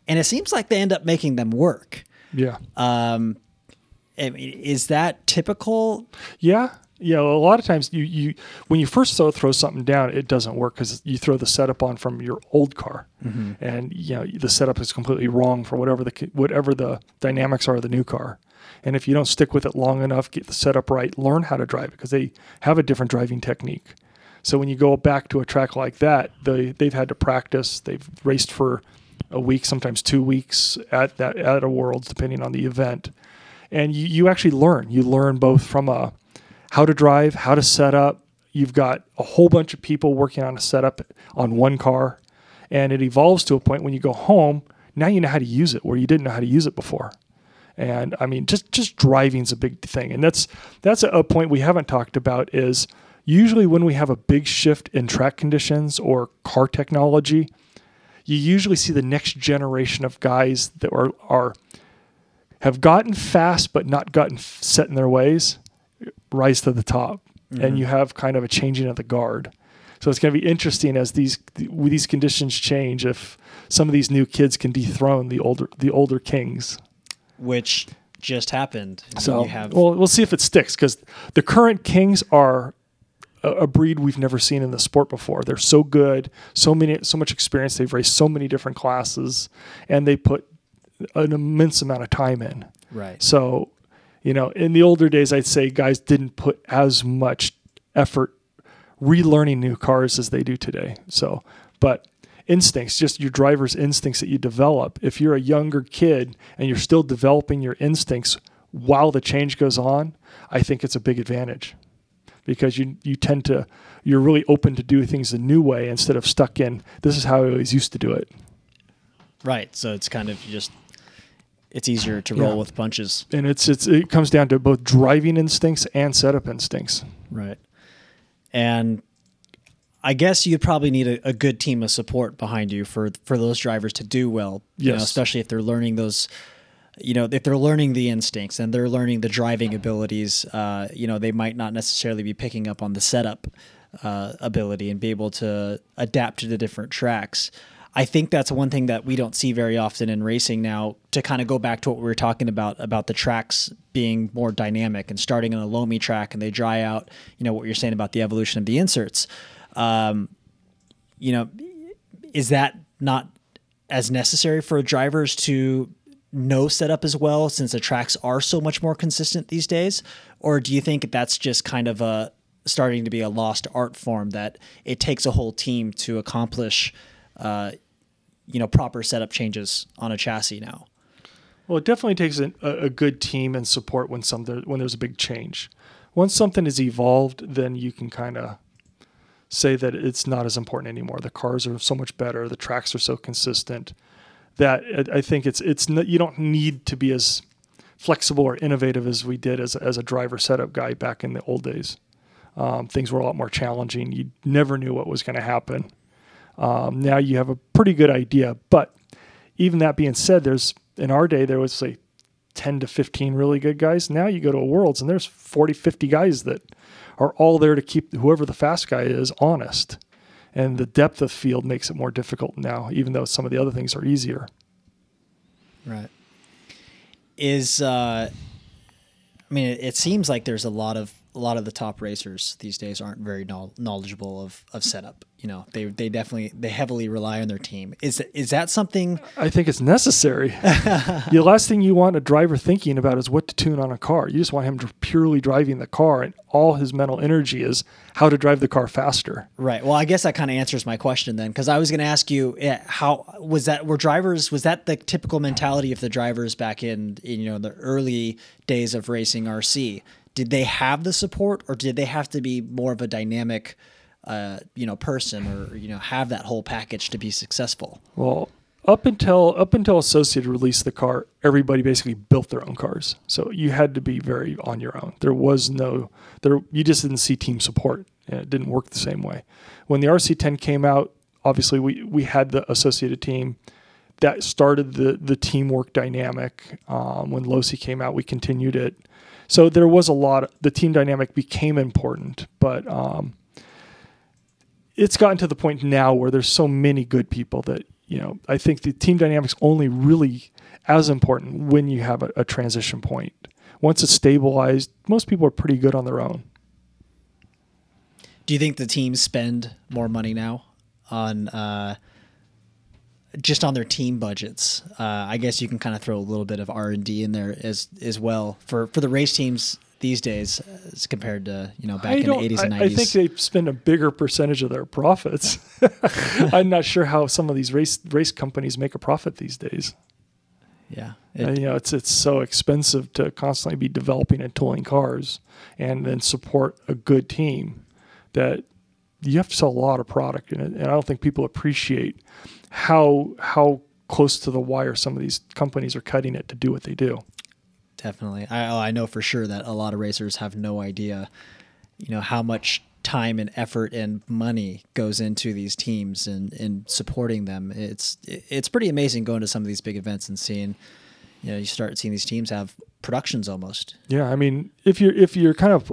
and it seems like they end up making them work. Yeah. Um, I mean, is that typical? Yeah, yeah. A lot of times, you you when you first throw, throw something down, it doesn't work because you throw the setup on from your old car, and you know the setup is completely wrong for whatever the whatever the dynamics are of the new car. And if you don't stick with it long enough, get the setup right, learn how to drive because they have a different driving technique. So when you go back to a track like that, they they've had to practice. They've raced for a week, sometimes two weeks at that at a world, depending on the event and you, you actually learn. You learn both from a how to drive, how to set up. You've got a whole bunch of people working on a setup on one car, and it evolves to a point when you go home. now you know how to use it where you didn't know how to use it before. And I mean, just just driving's a big thing, and that's that's a point we haven't talked about. Is usually when we have a big shift in track conditions or car technology, you usually see the next generation of guys that are are have gotten fast but not gotten set in their ways rise to the top, mm-hmm. and you have kind of a changing of the guard. So it's going to be interesting as these these conditions change if some of these new kids can dethrone the older the older kings which just happened. So, have... well, we'll see if it sticks because the current Kings are a, a, breed we've never seen in the sport before. They're so good, so many, so much experience. They've raced so many different classes, and they put an immense amount of time in. Right. So, you know, in the older days, I'd say guys didn't put as much effort relearning new cars as they do today. So, but instincts, just your driver's instincts that you develop. If you're a younger kid and you're still developing your instincts while the change goes on, I think it's a big advantage because you you tend to you're really open to do things a new way instead of stuck in this is how I always used to do it. Right. So it's kind of just it's easier to roll yeah. with punches. And it's it's it comes down to both driving instincts and setup instincts. Right. And I guess you'd probably need a, a, good team of support behind you for for those drivers to do well. Yes. You know, especially if they're learning those you know, if they're learning the instincts and they're learning the driving abilities, uh, you know, they might not necessarily be picking up on the setup uh, ability and be able to adapt to the different tracks. I think that's one thing that we don't see very often in racing now. To kind of go back to what we were talking about about the tracks being more dynamic and starting on a loamy track and they dry out. You know what you're saying about the evolution of the inserts. Um, you know, is that not as necessary for drivers to know setup as well since the tracks are so much more consistent these days? Or do you think that's just kind of a starting to be a lost art form that it takes a whole team to accomplish, uh, you know, proper setup changes on a chassis now? Well, it definitely takes a, good team and support when something when there's a big change. Once something is evolved, then you can kind of say that it's not as important anymore. The cars are so much better, the tracks are so consistent that I think it's it's you don't need to be as flexible or innovative as we did as as a driver setup guy back in the old days. Um, things were a lot more challenging. You never knew what was going to happen. Um, now you have a pretty good idea, but even that being said, there's in our day there was say 10 to 15 really good guys. Now you go to a worlds and there's 40, 50 guys that are all there to keep whoever the fast guy is honest. And the depth of field makes it more difficult now, even though some of the other things are easier. Right. Is uh, I mean, it, it seems like there's a lot of a lot of the top racers these days aren't very knowledgeable of, of setup. You know, they they definitely they heavily rely on their team. Is is that something? I think it's necessary. *laughs* the last thing you want a driver thinking about is what to tune on a car. You just want him purely driving the car, and all his mental energy is how to drive the car faster. Right. Well, I guess that kind of answers my question then, because I was going to ask you, eh, how was that? Were drivers? Was that the typical mentality of the drivers back in, in you know the early days of racing RC? did they have the support or did they have to be more of a dynamic uh, you know person or you know have that whole package to be successful. Well up until up until associated released the car everybody basically built their own cars. So you had to be very on your own. There was no there you just didn't see team support. It didn't work the same way. When the rc10 came out obviously we we had the associated team that started the the teamwork dynamic um, when losi came out we continued it. So there was a lot. The team dynamic became important, but um, it's gotten to the point now where there's so many good people that you know. I think the team dynamics only really as important when you have a, a transition point. Once it's stabilized, most people are pretty good on their own. Do you think the teams spend more money now on uh, just on their team budgets. Uh, I guess you can kind of throw a little bit of R and D in there as as well for for the race teams these days as compared to you know back I in the 80s and 90s. I, I think they spend a bigger percentage of their profits. *laughs* I'm not sure how some of these race race companies make a profit these days. Yeah, uh, it, and, you know it's it's so expensive to constantly be developing and tooling cars and then support a good team that you have to sell a lot of product in it, and I don't think people appreciate how how close to the wire some of these companies are cutting it to do what they do. Definitely. I, oh, I know for sure that a lot of racers have no idea, you know, how much time and effort and money goes into these teams and, and supporting them. It's it's pretty amazing going to some of these big events and seeing, you know, you start seeing these teams have productions almost. Yeah, I mean, if you're if you're kind of,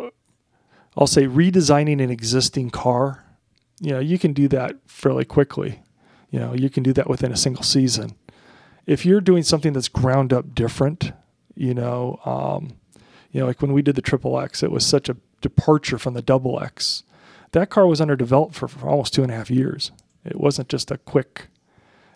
I'll say redesigning an existing car, you know, you can do that fairly quickly. You know, you can do that within a single season. If you're doing something that's ground up different, you know, um, you know, like when we did the triple X, it was such a departure from the double X. That car was underdeveloped for, for almost two and a half years. It wasn't just a quick,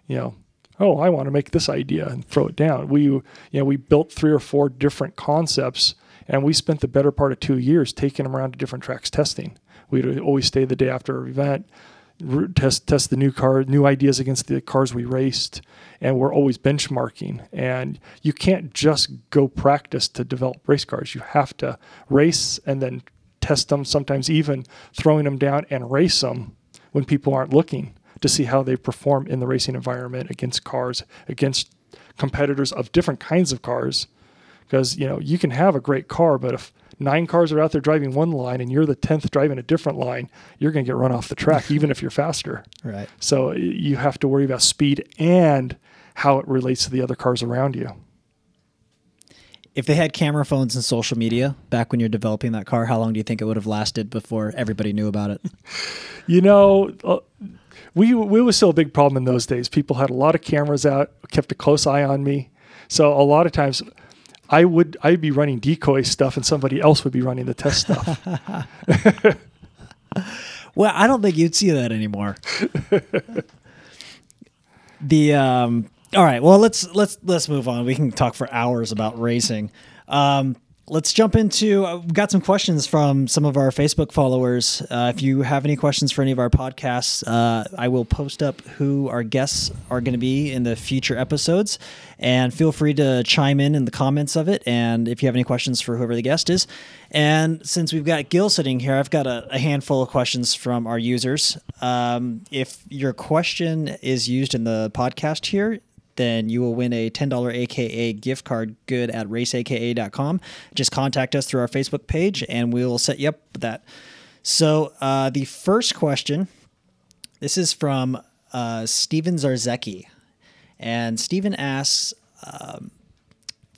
you know, oh, I want to make this idea and throw it down. We, you know, we built three or four different concepts, and we spent the better part of two years taking them around to different tracks testing. We'd always stay the day after our event, test test the new car, new ideas against the cars we raced, and we're always benchmarking. And you can't just go practice to develop race cars. You have to race and then test them. Sometimes even throwing them down and race them when people aren't looking to see how they perform in the racing environment against cars, against competitors of different kinds of cars. Because you know you can have a great car, but if nine cars are out there driving one line and you're the 10th driving a different line, you're going to get run off the track, *laughs* even if you're faster. Right. So you have to worry about speed and how it relates to the other cars around you. If they had camera phones and social media back when you're developing that car, how long do you think it would have lasted before everybody knew about it? *laughs* you know, uh, we we was still a big problem in those days. People had a lot of cameras out, kept a close eye on me. So a lot of times I would I'd be running decoy stuff and somebody else would be running the test stuff. *laughs* well, I don't think you'd see that anymore. *laughs* the um all right, well let's let's let's move on. We can talk for hours about racing. Um let's jump into uh, we've got some questions from some of our facebook followers. Uh, if you have any questions for any of our podcasts uh, i will post up who our guests are going to be in the future episodes. And feel free to chime in in the comments of it and if you have any questions for whoever the guest is. And since we've got gil sitting here i've got a, a handful of questions from our users. Um, if your question is used in the podcast here then you will win a $10 AKA gift card good at raceaka.com. Just contact us through our Facebook page and we'll set you up with that. So, uh, the first question this is from uh, Steven Zarzecki. And Steven asks, um,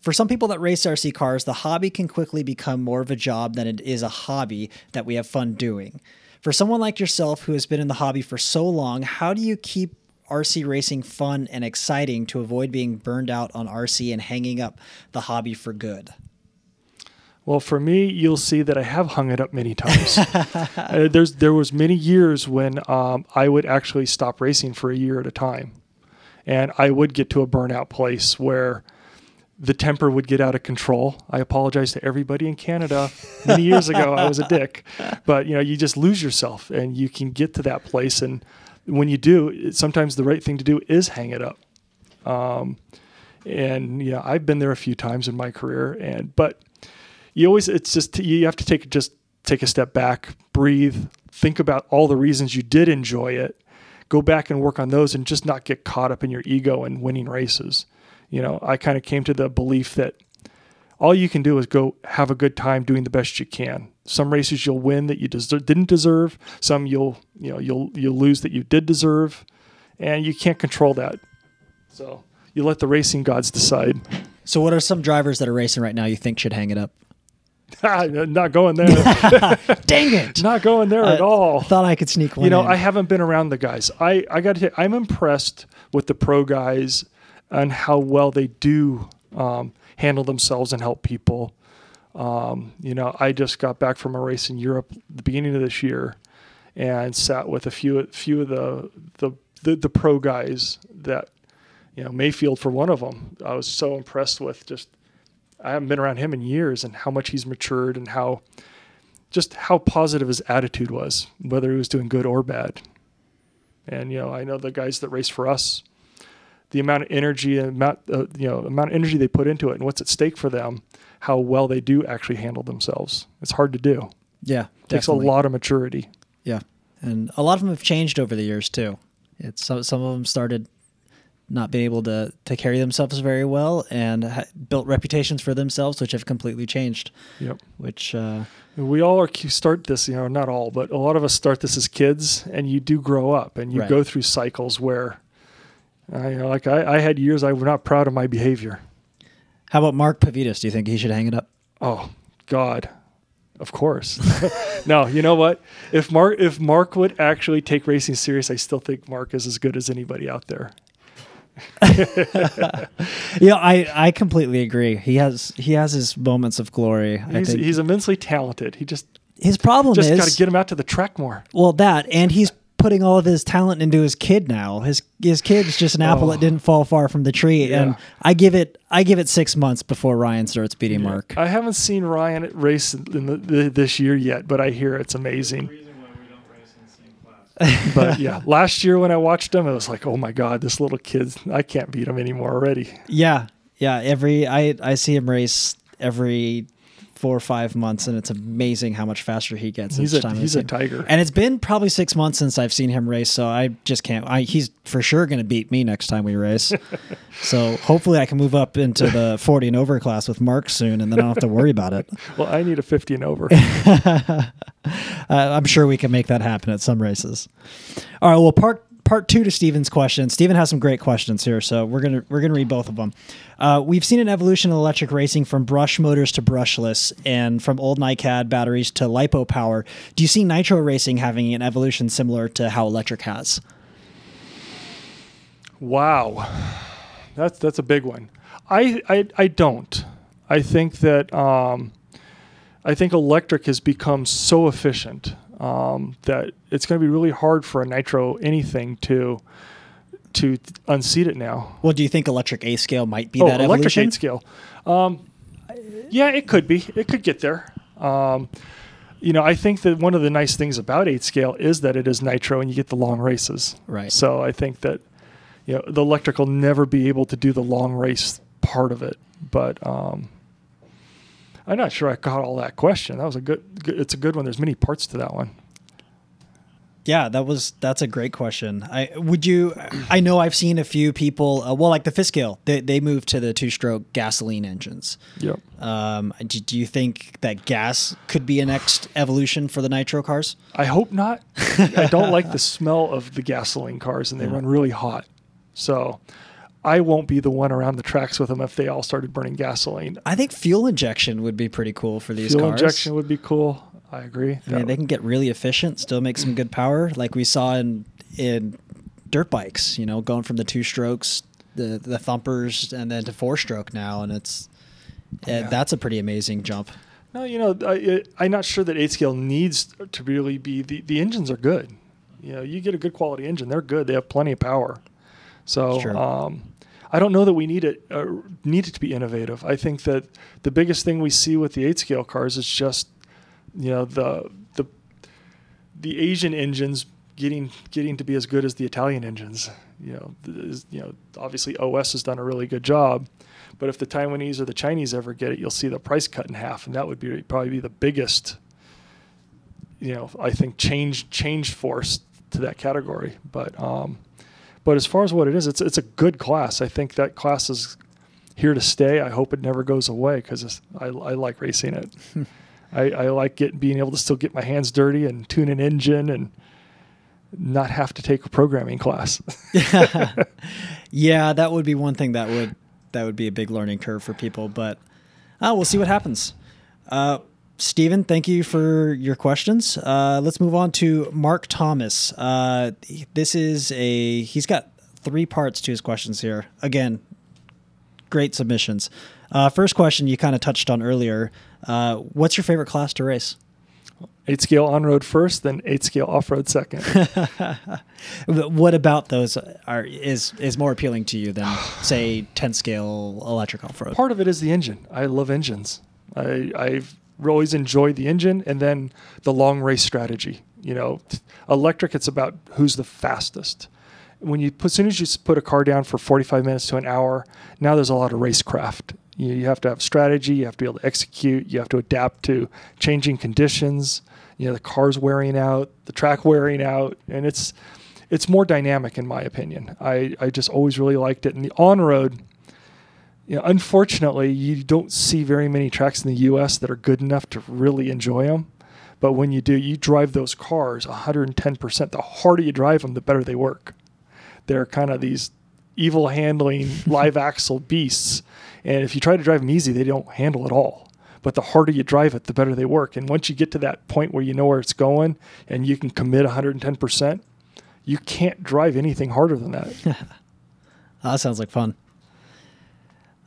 for some people that race RC cars, the hobby can quickly become more of a job than it is a hobby that we have fun doing. For someone like yourself who has been in the hobby for so long, how do you keep RC racing fun and exciting to avoid being burned out on RC and hanging up the hobby for good? Well, for me, you'll see that I have hung it up many times. *laughs* uh, there's there was many years when um, I would actually stop racing for a year at a time, and I would get to a burnout place where the temper would get out of control. I apologize to everybody in Canada. Many years ago, I was a dick, *laughs* but you know, you just lose yourself, and you can get to that place and when you do, sometimes the right thing to do is hang it up. Um, and yeah, I've been there a few times in my career, and but you always it's just you have to take just take a step back, breathe, think about all the reasons you did enjoy it, go back and work on those, and just not get caught up in your ego and winning races. You know, I kind of came to the belief that all you can do is go have a good time doing the best you can. Some races you'll win that you didn't deserve. Some you'll you know you'll you'll lose that you did deserve, and you can't control that. So you let the racing gods decide. So, what are some drivers that are racing right now you think should hang it up? *laughs* Not going there. *laughs* Dang it! *laughs* Not going there at all. Thought I could sneak one. You know, in. I haven't been around the guys. I I got to. I'm impressed with the pro guys and how well they do um, handle themselves and help people. Um, you know, I just got back from a race in Europe the beginning of this year, and sat with a few few of the the the, the pro guys that you know Maifield for one of them. I was so impressed with just I haven't been around him in years and how much he's matured and how just how positive his attitude was, whether he was doing good or bad. And you know, I know the guys that race for us the amount of energy and amount uh, you know amount of energy they put into it and what's at stake for them, how well they do actually handle themselves. It's hard to do. Yeah, it takes a lot of maturity. Yeah, and a lot of them have changed over the years too. It's some some of them started not being able to to carry themselves very well and ha- built reputations for themselves, which have completely changed. Yep. Which uh, We all are start this, you know, not all, but a lot of us start this as kids, and you do grow up, and you Right. go through cycles where, I, you know, like I, I had years I was not proud of my behavior. How about Mark Pavidis? Do you think he should hang it up? Oh God, of course. *laughs* no, you know what? If Mark if Mark would actually take racing serious, I still think Mark is as good as anybody out there. *laughs* Yeah, I I completely agree. He has he has his moments of glory. I He's, think he's immensely talented. He just his problem just is got to get him out to the track more. well that and he's putting all of his talent into his kid now. His his kid's just an apple Oh. that didn't fall far from the tree. And I give it I give it six months before Ryan starts beating Mark. I haven't seen Ryan race in the, the, this year yet, but I hear it's amazing. *laughs* but yeah, last year when I watched him, it was like, oh my god, this little kid, I can't beat him anymore already. Yeah, yeah. Every I I see him race every four or five months, and it's amazing how much faster he gets He's each a time. He's a tiger. And it's been probably six months since I've seen him race, so I just can't. I, he's for sure going to beat me next time we race. *laughs* so hopefully, I can move up into the forty and over class with Mark soon, and then I don't have to worry about it. *laughs* Well, I need a 50 and over. *laughs* Uh, I'm sure we can make that happen at some races. All right. Well, part part two to Steven's question. Steven has some great questions here, so we're gonna we're gonna read both of them. Uh, we've seen an evolution of electric racing from brush motors to brushless, and from old NiCad batteries to lipo power. Do you see nitro racing having an evolution similar to how electric has? Wow, that's that's a big one. I I, I don't. I think that um, I think electric has become so efficient um, that it's going to be really hard for a nitro anything to to unseat it now. Well, do you think electric A scale might be oh, that electric evolution? eight scale. Um, yeah, it could be. It could get there. Um, you know, I think that one of the nice things about eight scale is that it is nitro and you get the long races. Right. So I think that you know the electric will never be able to do the long race part of it. But um, I'm not sure I caught all that question. That was a good, good. It's a good one. There's many parts to that one. Yeah, that was that's a great question. I would you. I know I've seen a few people. Uh, well, like the fifth scale, they they moved to the two stroke gasoline engines. Yep. Um, do, do you think that gas could be a next evolution for the nitro cars? I hope not. I don't like the smell of the gasoline cars, and they run really hot. So I won't be the one around the tracks with them if they all started burning gasoline. I think fuel injection would be pretty cool for these Fuel cars. injection would be cool. I agree. I mean, they can get really efficient, still make some good power, like we saw in in dirt bikes. You know, going from the two strokes, the the thumpers, and then to four stroke now, and it's uh, Yeah. that's a pretty amazing jump. No, you know, I, I'm not sure that eight scale needs to really be. The, the engines are good. You know, you get a good quality engine, they're good. They have plenty of power. So, um, I don't know that we need it uh, need it to be innovative. I think that the biggest thing we see with the eight scale cars is just, you know, the the the Asian engines getting getting to be as good as the Italian engines. You know, is- you know, obviously OS has done a really good job, but if the Taiwanese or the Chinese ever get it, you'll see the price cut in half, and that would be probably be the biggest, you know, I think change change force to that category. But um, but as far as what it is, it's it's a good class. I think that class is here to stay. I hope it never goes away because I, I like racing it. *laughs* I, I like get, being able to still get my hands dirty and tune an engine and not have to take a programming class. *laughs* yeah, that would be one thing that would that would be a big learning curve for people, but uh, we'll see what happens. Uh, Stephen, thank you for your questions. Uh, let's move on to Mark Thomas. Uh, this is a he's got three parts to his questions here. Again, great submissions. Uh, first question you kind of touched on earlier. Uh, what's your favorite class to race? eight scale on road first, then eight scale off road second. *laughs* What about those are is is more appealing to you than *sighs* say 10 scale electric off road? Part of it is the engine. I love engines. I, I've always enjoyed the engine and then the long race strategy. You know, electric, it's about who's the fastest. When you put, as soon as you put a car down for 45 minutes to an hour, now there's a lot of racecraft. You, have to have strategy. You have to be able to execute. You have to adapt to changing conditions. You know, the car's wearing out, the track wearing out, and it's it's more dynamic in my opinion. I, I just always really liked it. And the on road, you know, unfortunately, you don't see very many tracks in the U.S. that are good enough to really enjoy them. But when you do, you drive those cars 110%. The harder you drive them, the better they work. They're kind of these evil handling *laughs* live axle beasts. And if you try to drive them easy, they don't handle at all. But the harder you drive it, the better they work. And once you get to that point where you know where it's going and you can commit 110%, you can't drive anything harder than that. *laughs* that sounds like fun.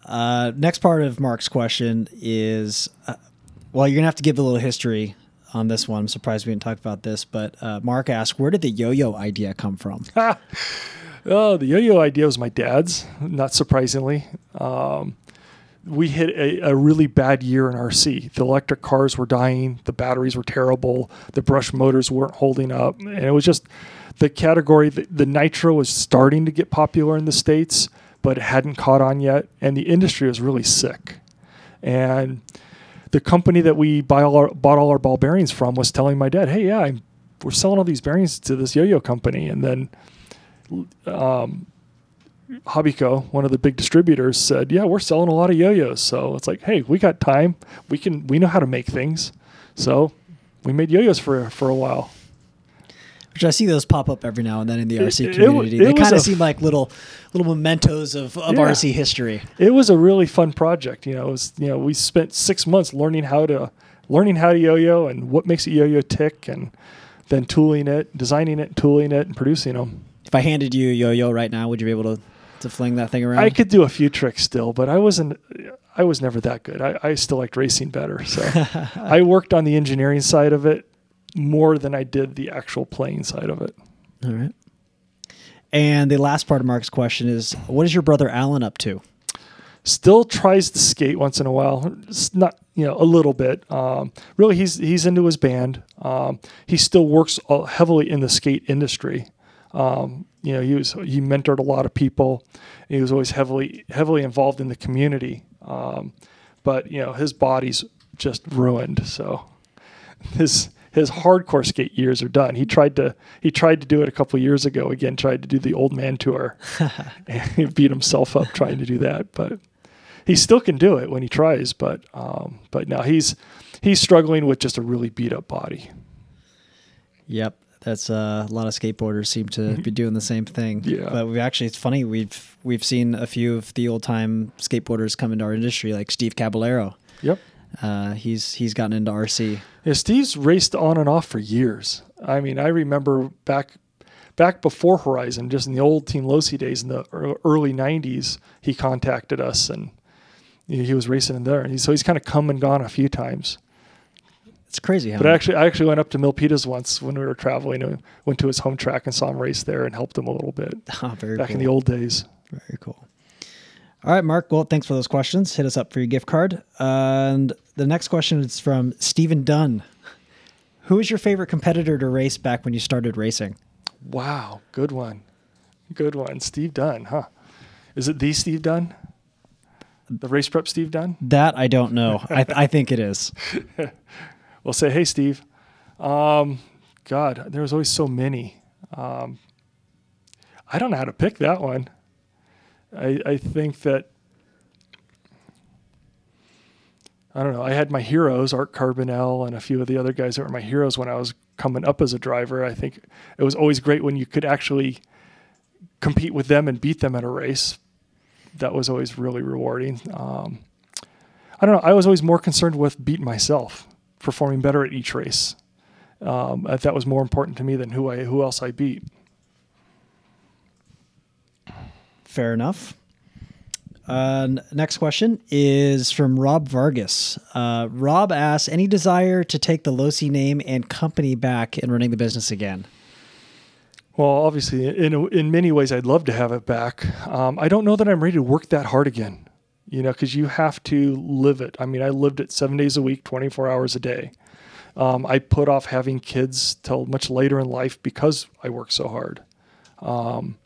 Uh, next part of Mark's question is uh, well, you're going to have to give a little history on this one. I'm surprised we didn't talk about this, but uh, Mark asked, where did the yo yo idea come from? *laughs* oh, the yo yo idea was my dad's, not surprisingly. Um, we hit a, a, really bad year in RC. The electric cars were dying, the batteries were terrible, the brush motors weren't holding up, and it was just the category. The, the nitro was starting to get popular in the states, but it hadn't caught on yet, and the industry was really sick. And the company that we buy all our, bought all our ball bearings from was telling my dad, "Hey, yeah, I'm, we're selling all these bearings to this yo-yo company," and then. Um, Hobbico, one of the big distributors, said, "Yeah, we're selling a lot of yo-yos." So it's like, "Hey, we got time. We can. We know how to make things." So we made yo-yos for for a while. Which I see those pop up every now and then in the RC community. It, it, it they kind of seem like little little mementos of, of yeah. RC history. It was a really fun project. You know, it was you know we spent six months learning how to learning how to yo-yo and what makes a yo-yo tick, and then tooling it, designing it, tooling it, and producing them. If I handed you a yo-yo right now, would you be able to to fling that thing around? I could do a few tricks still, but I wasn't. I was never that good. I, I still liked racing better. So *laughs* I worked on the engineering side of it more than I did the actual playing side of it. All right. And the last part of Mark's question is, what is your brother Alan up to? Still tries to skate once in a while. It's not you know a little bit. Um, really, he's he's into his band. Um, he still works heavily in the skate industry. Um, you know, he was he mentored a lot of people. He was always heavily heavily involved in the community. Um, but you know, his body's just ruined. So *laughs* his his hardcore skate years are done. He tried to he tried to do it a couple years ago. Again, tried to do the old man tour, *laughs* and he beat himself up trying to do that. But he still can do it when he tries. But um, but now he's he's struggling with just a really beat up body. Yep, that's uh, a lot of skateboarders seem to mm-hmm. be doing the same thing. Yeah. But we actually, it's funny. We've we've seen a few of the old time skateboarders come into our industry, like Steve Caballero. Yep. Uh, he's he's gotten into RC. Yeah, Steve's raced on and off for years. I mean, I remember back back before Horizon, just in the old Team Losi days in the early '90s, he contacted us and he was racing in there. And he, so he's kind of come and gone a few times. It's crazy how. But actually, I actually went up to Milpitas once when we were traveling. and went to his home track and saw him race there and helped him a little bit. Oh, *laughs* very back cool. in the old days. Very cool. All right, Mark. Well, thanks for those questions. Hit us up for your gift card. and the next question is from Stephen Dunn. Who was your favorite competitor to race back when you started racing? Wow, good one. Good one. Steve Dunn, huh? Is it the Steve Dunn? The race prep Steve Dunn? That I don't know. I, th- I think it is. *laughs* will say, "Hey, Steve." Um, God, there's always so many. Um, I don't know how to pick that one. I, I think that I don't know. I had my heroes, Art Carbonell, and a few of the other guys that were my heroes when I was coming up as a driver. I think it was always great when you could actually compete with them and beat them at a race. That was always really rewarding. Um, I don't know. I was always more concerned with beating myself performing better at each race. Um, that was more important to me than who I who else I beat. Fair enough. Uh, next question is from Rob Vargas. Uh, Rob asks, any desire to take the Losi name and company back and running the business again? Well, obviously, in in many ways, I'd love to have it back. Um, I don't know that I'm ready to work that hard again you know, because you have to live it. I mean, I lived it seven days a week, 24 hours a day. Um, I put off having kids till much later in life because I work so hard. Um,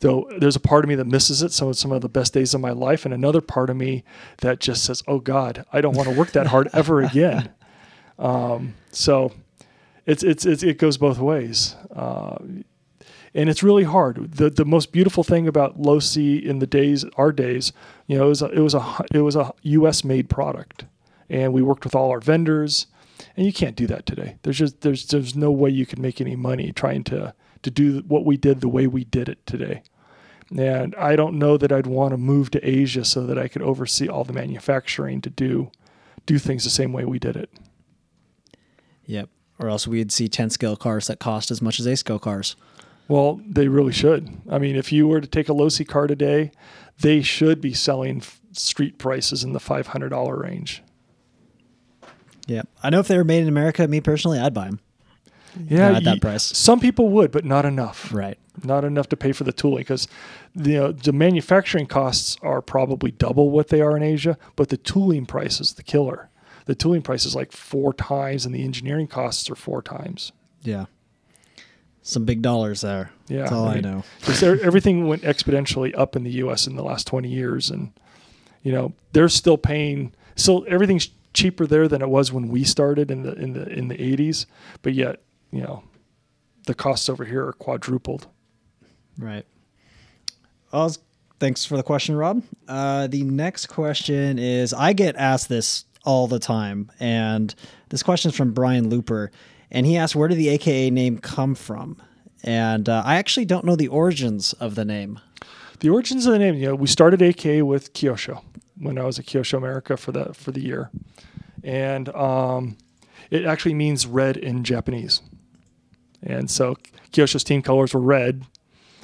though there's a part of me that misses it, so it's some of the best days of my life, and another part of me that just says, "Oh God, I don't want to work that hard ever *laughs* again." Um, so it's, it's, it's it goes both ways. Uh, and it's really hard. the The most beautiful thing about Losi in the days, our days, you know, it was a, it was a it was a U.S. made product, and we worked with all our vendors, and you can't do that today. There's just there's there's no way you can make any money trying to to do what we did the way we did it today. And I don't know that I'd want to move to Asia so that I could oversee all the manufacturing to do do things the same way we did it. Yep. Or else we'd see 10 scale cars that cost as much as A scale cars. Well, they really should. I mean, if you were to take a Losi car today, they should be selling street prices in the $500 range. Yeah. I know if they were made in America, me personally, I'd buy them. Yeah, at that price. Some people would, but not enough. Right. Not enough to pay for the tooling because you uh, know, the manufacturing costs are probably double what they are in Asia, but the tooling price is the killer. The tooling price is like four times, and the engineering costs are four times. Yeah. Some big dollars there. Yeah, That's all I, mean, I know. *laughs* Just everything went exponentially up in the U.S. in the last 20 years, and you know they're still paying. So everything's cheaper there than it was when we started in the in the in the 80s, but yet you know, the costs over here are quadrupled. Right. Well, thanks for the question, Rob. Uh, the next question is I get asked this all the time, and this question is from Brian Looper, and he asked, Where did the AKA name come from? And uh, I actually don't know the origins of the name. The origins of the name, you know, we started AKA with Kyosho when I was at Kyosho America for the for the year, and um, it actually means red in Japanese. And so Kyosho's team colors were red,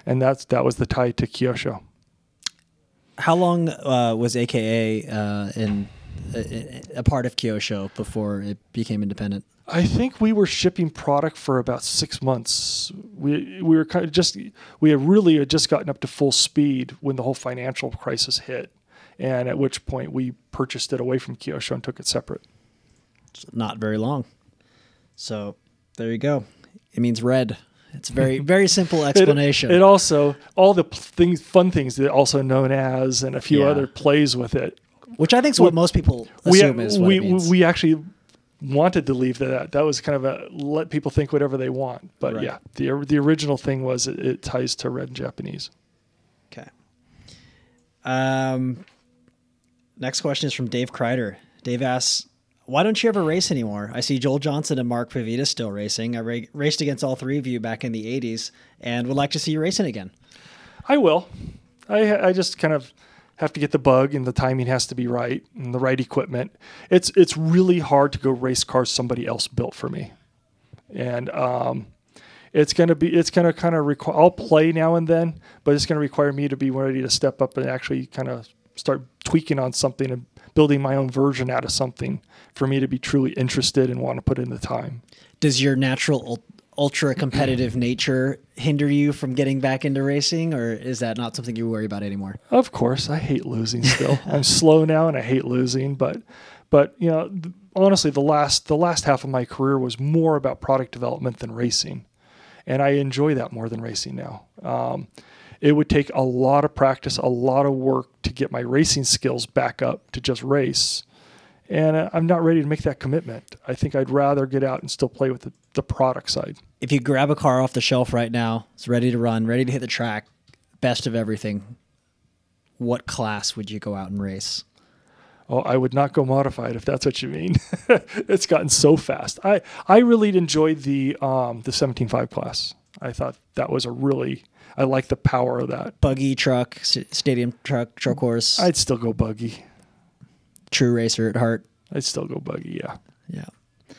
and that's that was the tie to Kyosho. How long uh, was AKA uh, in a, a part of Kyosho before it became independent? I think we were shipping product for about six months. We we were kind of just we had really had just gotten up to full speed when the whole financial crisis hit, and at which point we purchased it away from Kyosho and took it separate. Not very long. So there you go. It means red. It's very *laughs* very simple explanation. It, it, also all the things, fun things that also known as, and a few yeah. other plays with it. Which I think is what most people assume we, is we, we, we actually wanted to leave that. That was kind of a let people think whatever they want. But right. yeah, the the original thing was it, it ties to red Japanese. Okay. Um. Next question is from Dave Kreider. Dave asks, why don't you ever race anymore? I see Joel Johnson and Mark Pavidis still racing. I ra- raced against all three of you back in the 80s and would like to see you racing again. I will. I, I just kind of have to get the bug and the timing has to be right and the right equipment. It's it's really hard to go race cars somebody else built for me. And um, it's gonna be it's gonna kind of require I'll play now and then, but it's gonna require me to be ready to step up and actually kind of start tweaking on something and building my own version out of something for me to be truly interested and want to put in the time. Does your natural ultra *clears throat* competitive nature hinder you from getting back into racing or is that not something you worry about anymore? Of course, I hate losing still. *laughs* I'm slow now and I hate losing, but but you know, honestly the last the last half of my career was more about product development than racing. And I enjoy that more than racing now. Um, it would take a lot of practice, a lot of work to get my racing skills back up to just race. And uh, I'm not ready to make that commitment. I think I'd rather get out and still play with the, the product side. If you grab a car off the shelf right now, it's ready to run, ready to hit the track, best of everything, what class would you go out and race? Oh, I would not go modified if that's what you mean. *laughs* it's gotten so fast. I, I really enjoyed the um, the 17.5 class. I thought that was a really I like the power of that. Buggy truck, stadium truck, truck horse. I'd still go buggy. True racer at heart. I'd still go buggy. Yeah. Yeah.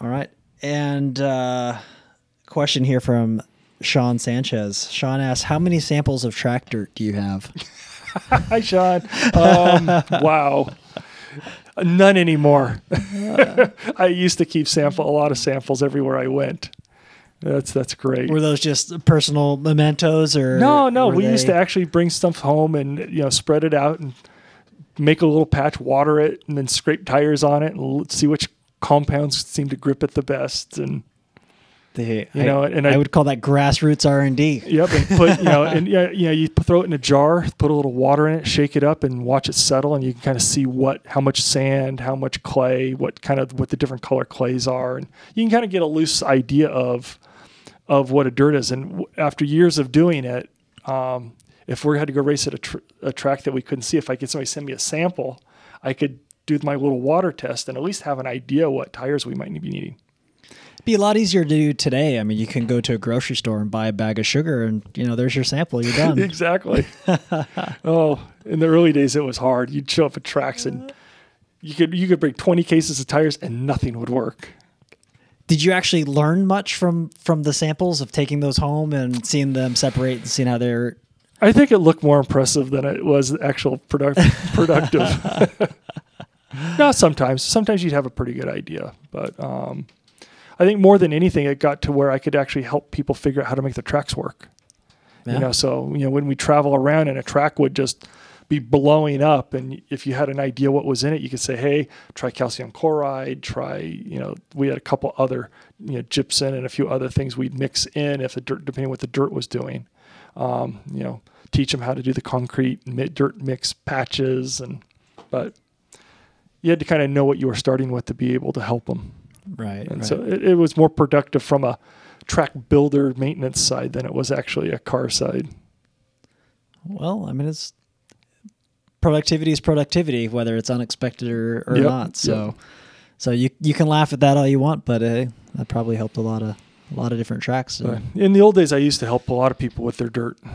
All right. And uh, question here from Sean Sanchez. Sean asks, "How many samples of track dirt do you have?" *laughs* Hi, Sean. Um, wow. None anymore. *laughs* I used to keep sample a lot of samples everywhere I went. That's that's great. Were those just personal mementos or No, no, we they... used to actually bring stuff home and you know spread it out and make a little patch, water it and then scrape tires on it and see which compounds seem to grip it the best and the, you I, know, and I, I, would call that grassroots R and D. Yep, and put you know, and yeah, you know, you throw it in a jar, put a little water in it, shake it up, and watch it settle, and you can kind of see what, how much sand, how much clay, what kind of what the different color clays are, and you can kind of get a loose idea of of what a dirt is. And after years of doing it, um, if we had to go race at a, tr- a track that we couldn't see, if I could somebody send me a sample, I could do my little water test and at least have an idea what tires we might be needing. be a lot easier to do today. I mean, you can go to a grocery store and buy a bag of sugar, and you know, there's your sample. You're done. *laughs* exactly. *laughs* oh, in the early days, it was hard. You'd show up at tracks and you could you could bring 20 cases of tires and nothing would work. Did you actually learn much from from the samples of taking those home and seeing them separate and seeing how they're? I think it looked more impressive than it was actual product, *laughs* productive. *laughs* no, sometimes. Sometimes you'd have a pretty good idea, but um, I think more than anything, it got to where I could actually help people figure out how to make the tracks work. Yeah. You know, so you know when we travel around and a track would just be blowing up, and if you had an idea what was in it, you could say, "Hey, try calcium chloride. Try you know." We had a couple other you know gypsum and a few other things we'd mix in if the dirt, depending what the dirt was doing. Um, you know, teach them how to do the concrete dirt mix patches, and but you had to kind of know what you were starting with to be able to help them. right. And right. so it, it was more productive from a track builder maintenance side than it was actually a car side. well, I mean, it's productivity is productivity, whether it's unexpected or, or Yep, not. So, so you you can laugh at that all you want, but uh, that probably helped a lot of a lot of different tracks. But in the old days, I used to help a lot of people with their dirt. yeah,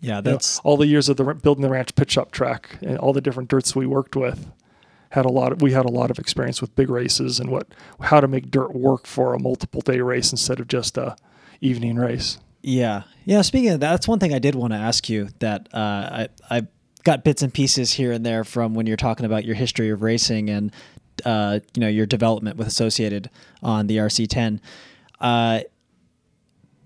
You know, that's all the years of the building the ranch pitch up track and all the different dirts we worked with had a lot of, we had a lot of experience with big races and what how to make dirt work for a multiple day race instead of just a evening race. Yeah, yeah. Speaking of that, that's one thing I did want to ask you. That uh, I I got bits and pieces here and there from when you're talking about your history of racing and uh, you know your development with Associated on the RC10. Uh,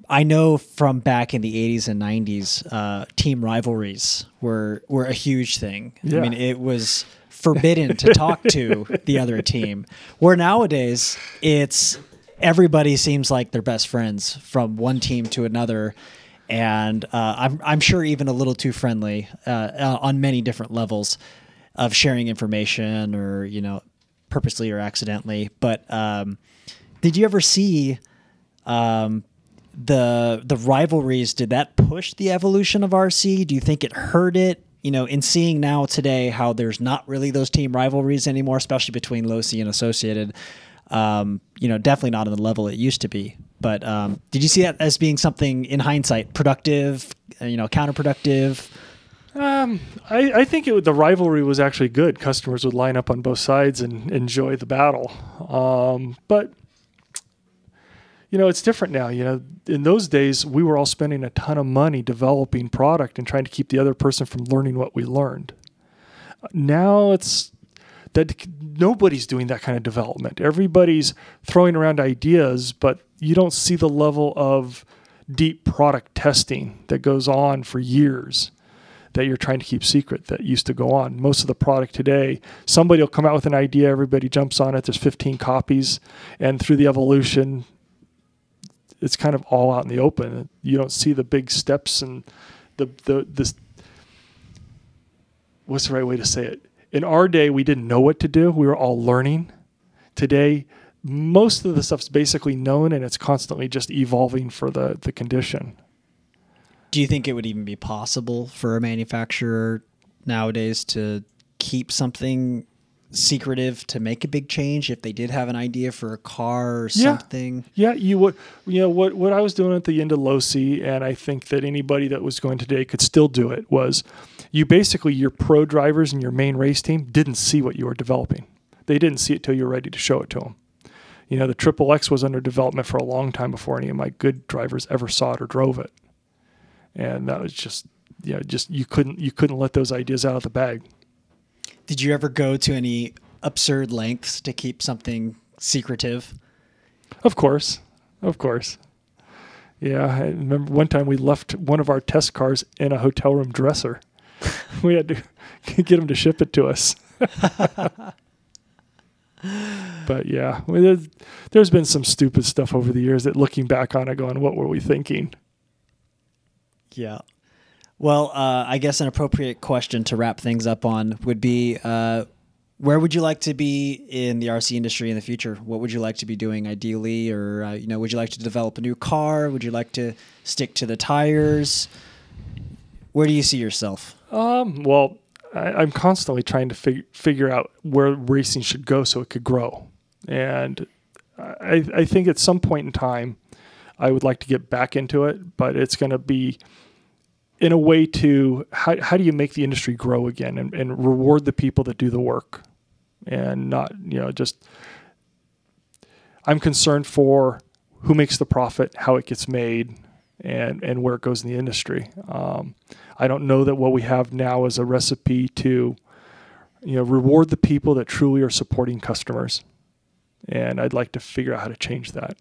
I know from back in the 80s and 90s, uh, team rivalries were were a huge thing. Yeah. I mean, it was forbidden to talk to the *laughs* other team. Where nowadays, it's everybody seems like they're best friends from one team to another, and uh, I'm I'm sure even a little too friendly uh, uh, on many different levels of sharing information or you know purposely or accidentally. But um, did you ever see? Um, the the rivalries did that push the evolution of RC? Do you think it hurt it? You know, in seeing now today how there's not really those team rivalries anymore, especially between Losi and Associated. Um, you know, definitely not on the level it used to be. But um, did you see that as being something in hindsight productive? You know, counterproductive? Um, I, I think it, the rivalry was actually good. Customers would line up on both sides and enjoy the battle. Um, but you know, it's different now. You know, in those days, we were all spending a ton of money developing product and trying to keep the other person from learning what we learned. Now it's that nobody's doing that kind of development. Everybody's throwing around ideas, but you don't see the level of deep product testing that goes on for years that you're trying to keep secret that used to go on. Most of the product today, somebody will come out with an idea, everybody jumps on it, there's 15 copies, and through the evolution, it's kind of all out in the open. You don't see the big steps and the the this what's the right way to say it? In our day, we didn't know what to do. We were all learning. Today, most of the stuff's basically known and it's constantly just evolving for the the condition. Do you think it would even be possible for a manufacturer nowadays to keep something secretive to make a big change if they did have an idea for a car or Yeah. something? Yeah, you would. You know what? What I was doing at the end of Losi, and I think that anybody that was going today could still do it. Was you basically your pro drivers and your main race team didn't see what you were developing. They didn't see it till you were ready to show it to them. You know, the Triple X was under development for a long time before any of my good drivers ever saw it or drove it, and that was just, you know, just you couldn't you couldn't let those ideas out of the bag. Did you ever go to any absurd lengths to keep something secretive? Of course, of course. Yeah, I remember one time we left one of our test cars in a hotel room dresser. *laughs* we had to *laughs* get them to ship it to us. *laughs* but yeah, I mean, there's, there's been some stupid stuff over the years that looking back on it, going, "What were we thinking?" Yeah. Well, uh, I guess an appropriate question to wrap things up on would be uh, where would you like to be in the RC industry in the future? What would you like to be doing ideally, or uh, you know, would you like to develop a new car? Would you like to stick to the tires? Where do you see yourself? Um, well, I, I'm constantly trying to fig- figure out where racing should go so it could grow, and I, I think at some point in time, I would like to get back into it, but it's going to be in a way to how, how do you make the industry grow again and, and reward the people that do the work and not you know just i'm concerned for who makes the profit how it gets made and and where it goes in the industry um, i don't know that what we have now is a recipe to you know reward the people that truly are supporting customers and i'd like to figure out how to change that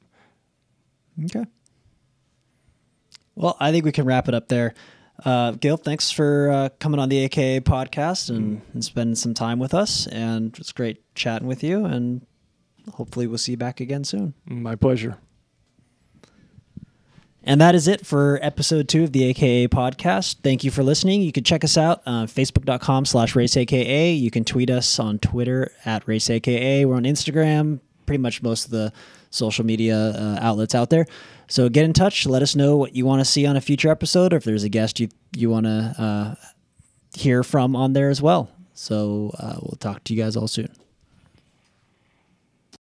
Okay. Well, I think we can wrap it up there. Uh, Gil, thanks for uh, coming on the AKA podcast and, and spending some time with us. And it's great chatting with you. And hopefully, we'll see you back again soon. my pleasure And that is it for episode two of the AKA podcast. Thank you for listening. You can check us out on facebook.com slash raceaka. You can tweet us on Twitter at raceaka. We're on Instagram, pretty much most of the social media uh, outlets out there. So get in touch. Let us know what you want to see on a future episode or if there's a guest you, you want to uh, hear from on there as well. So uh, we'll talk to you guys all soon.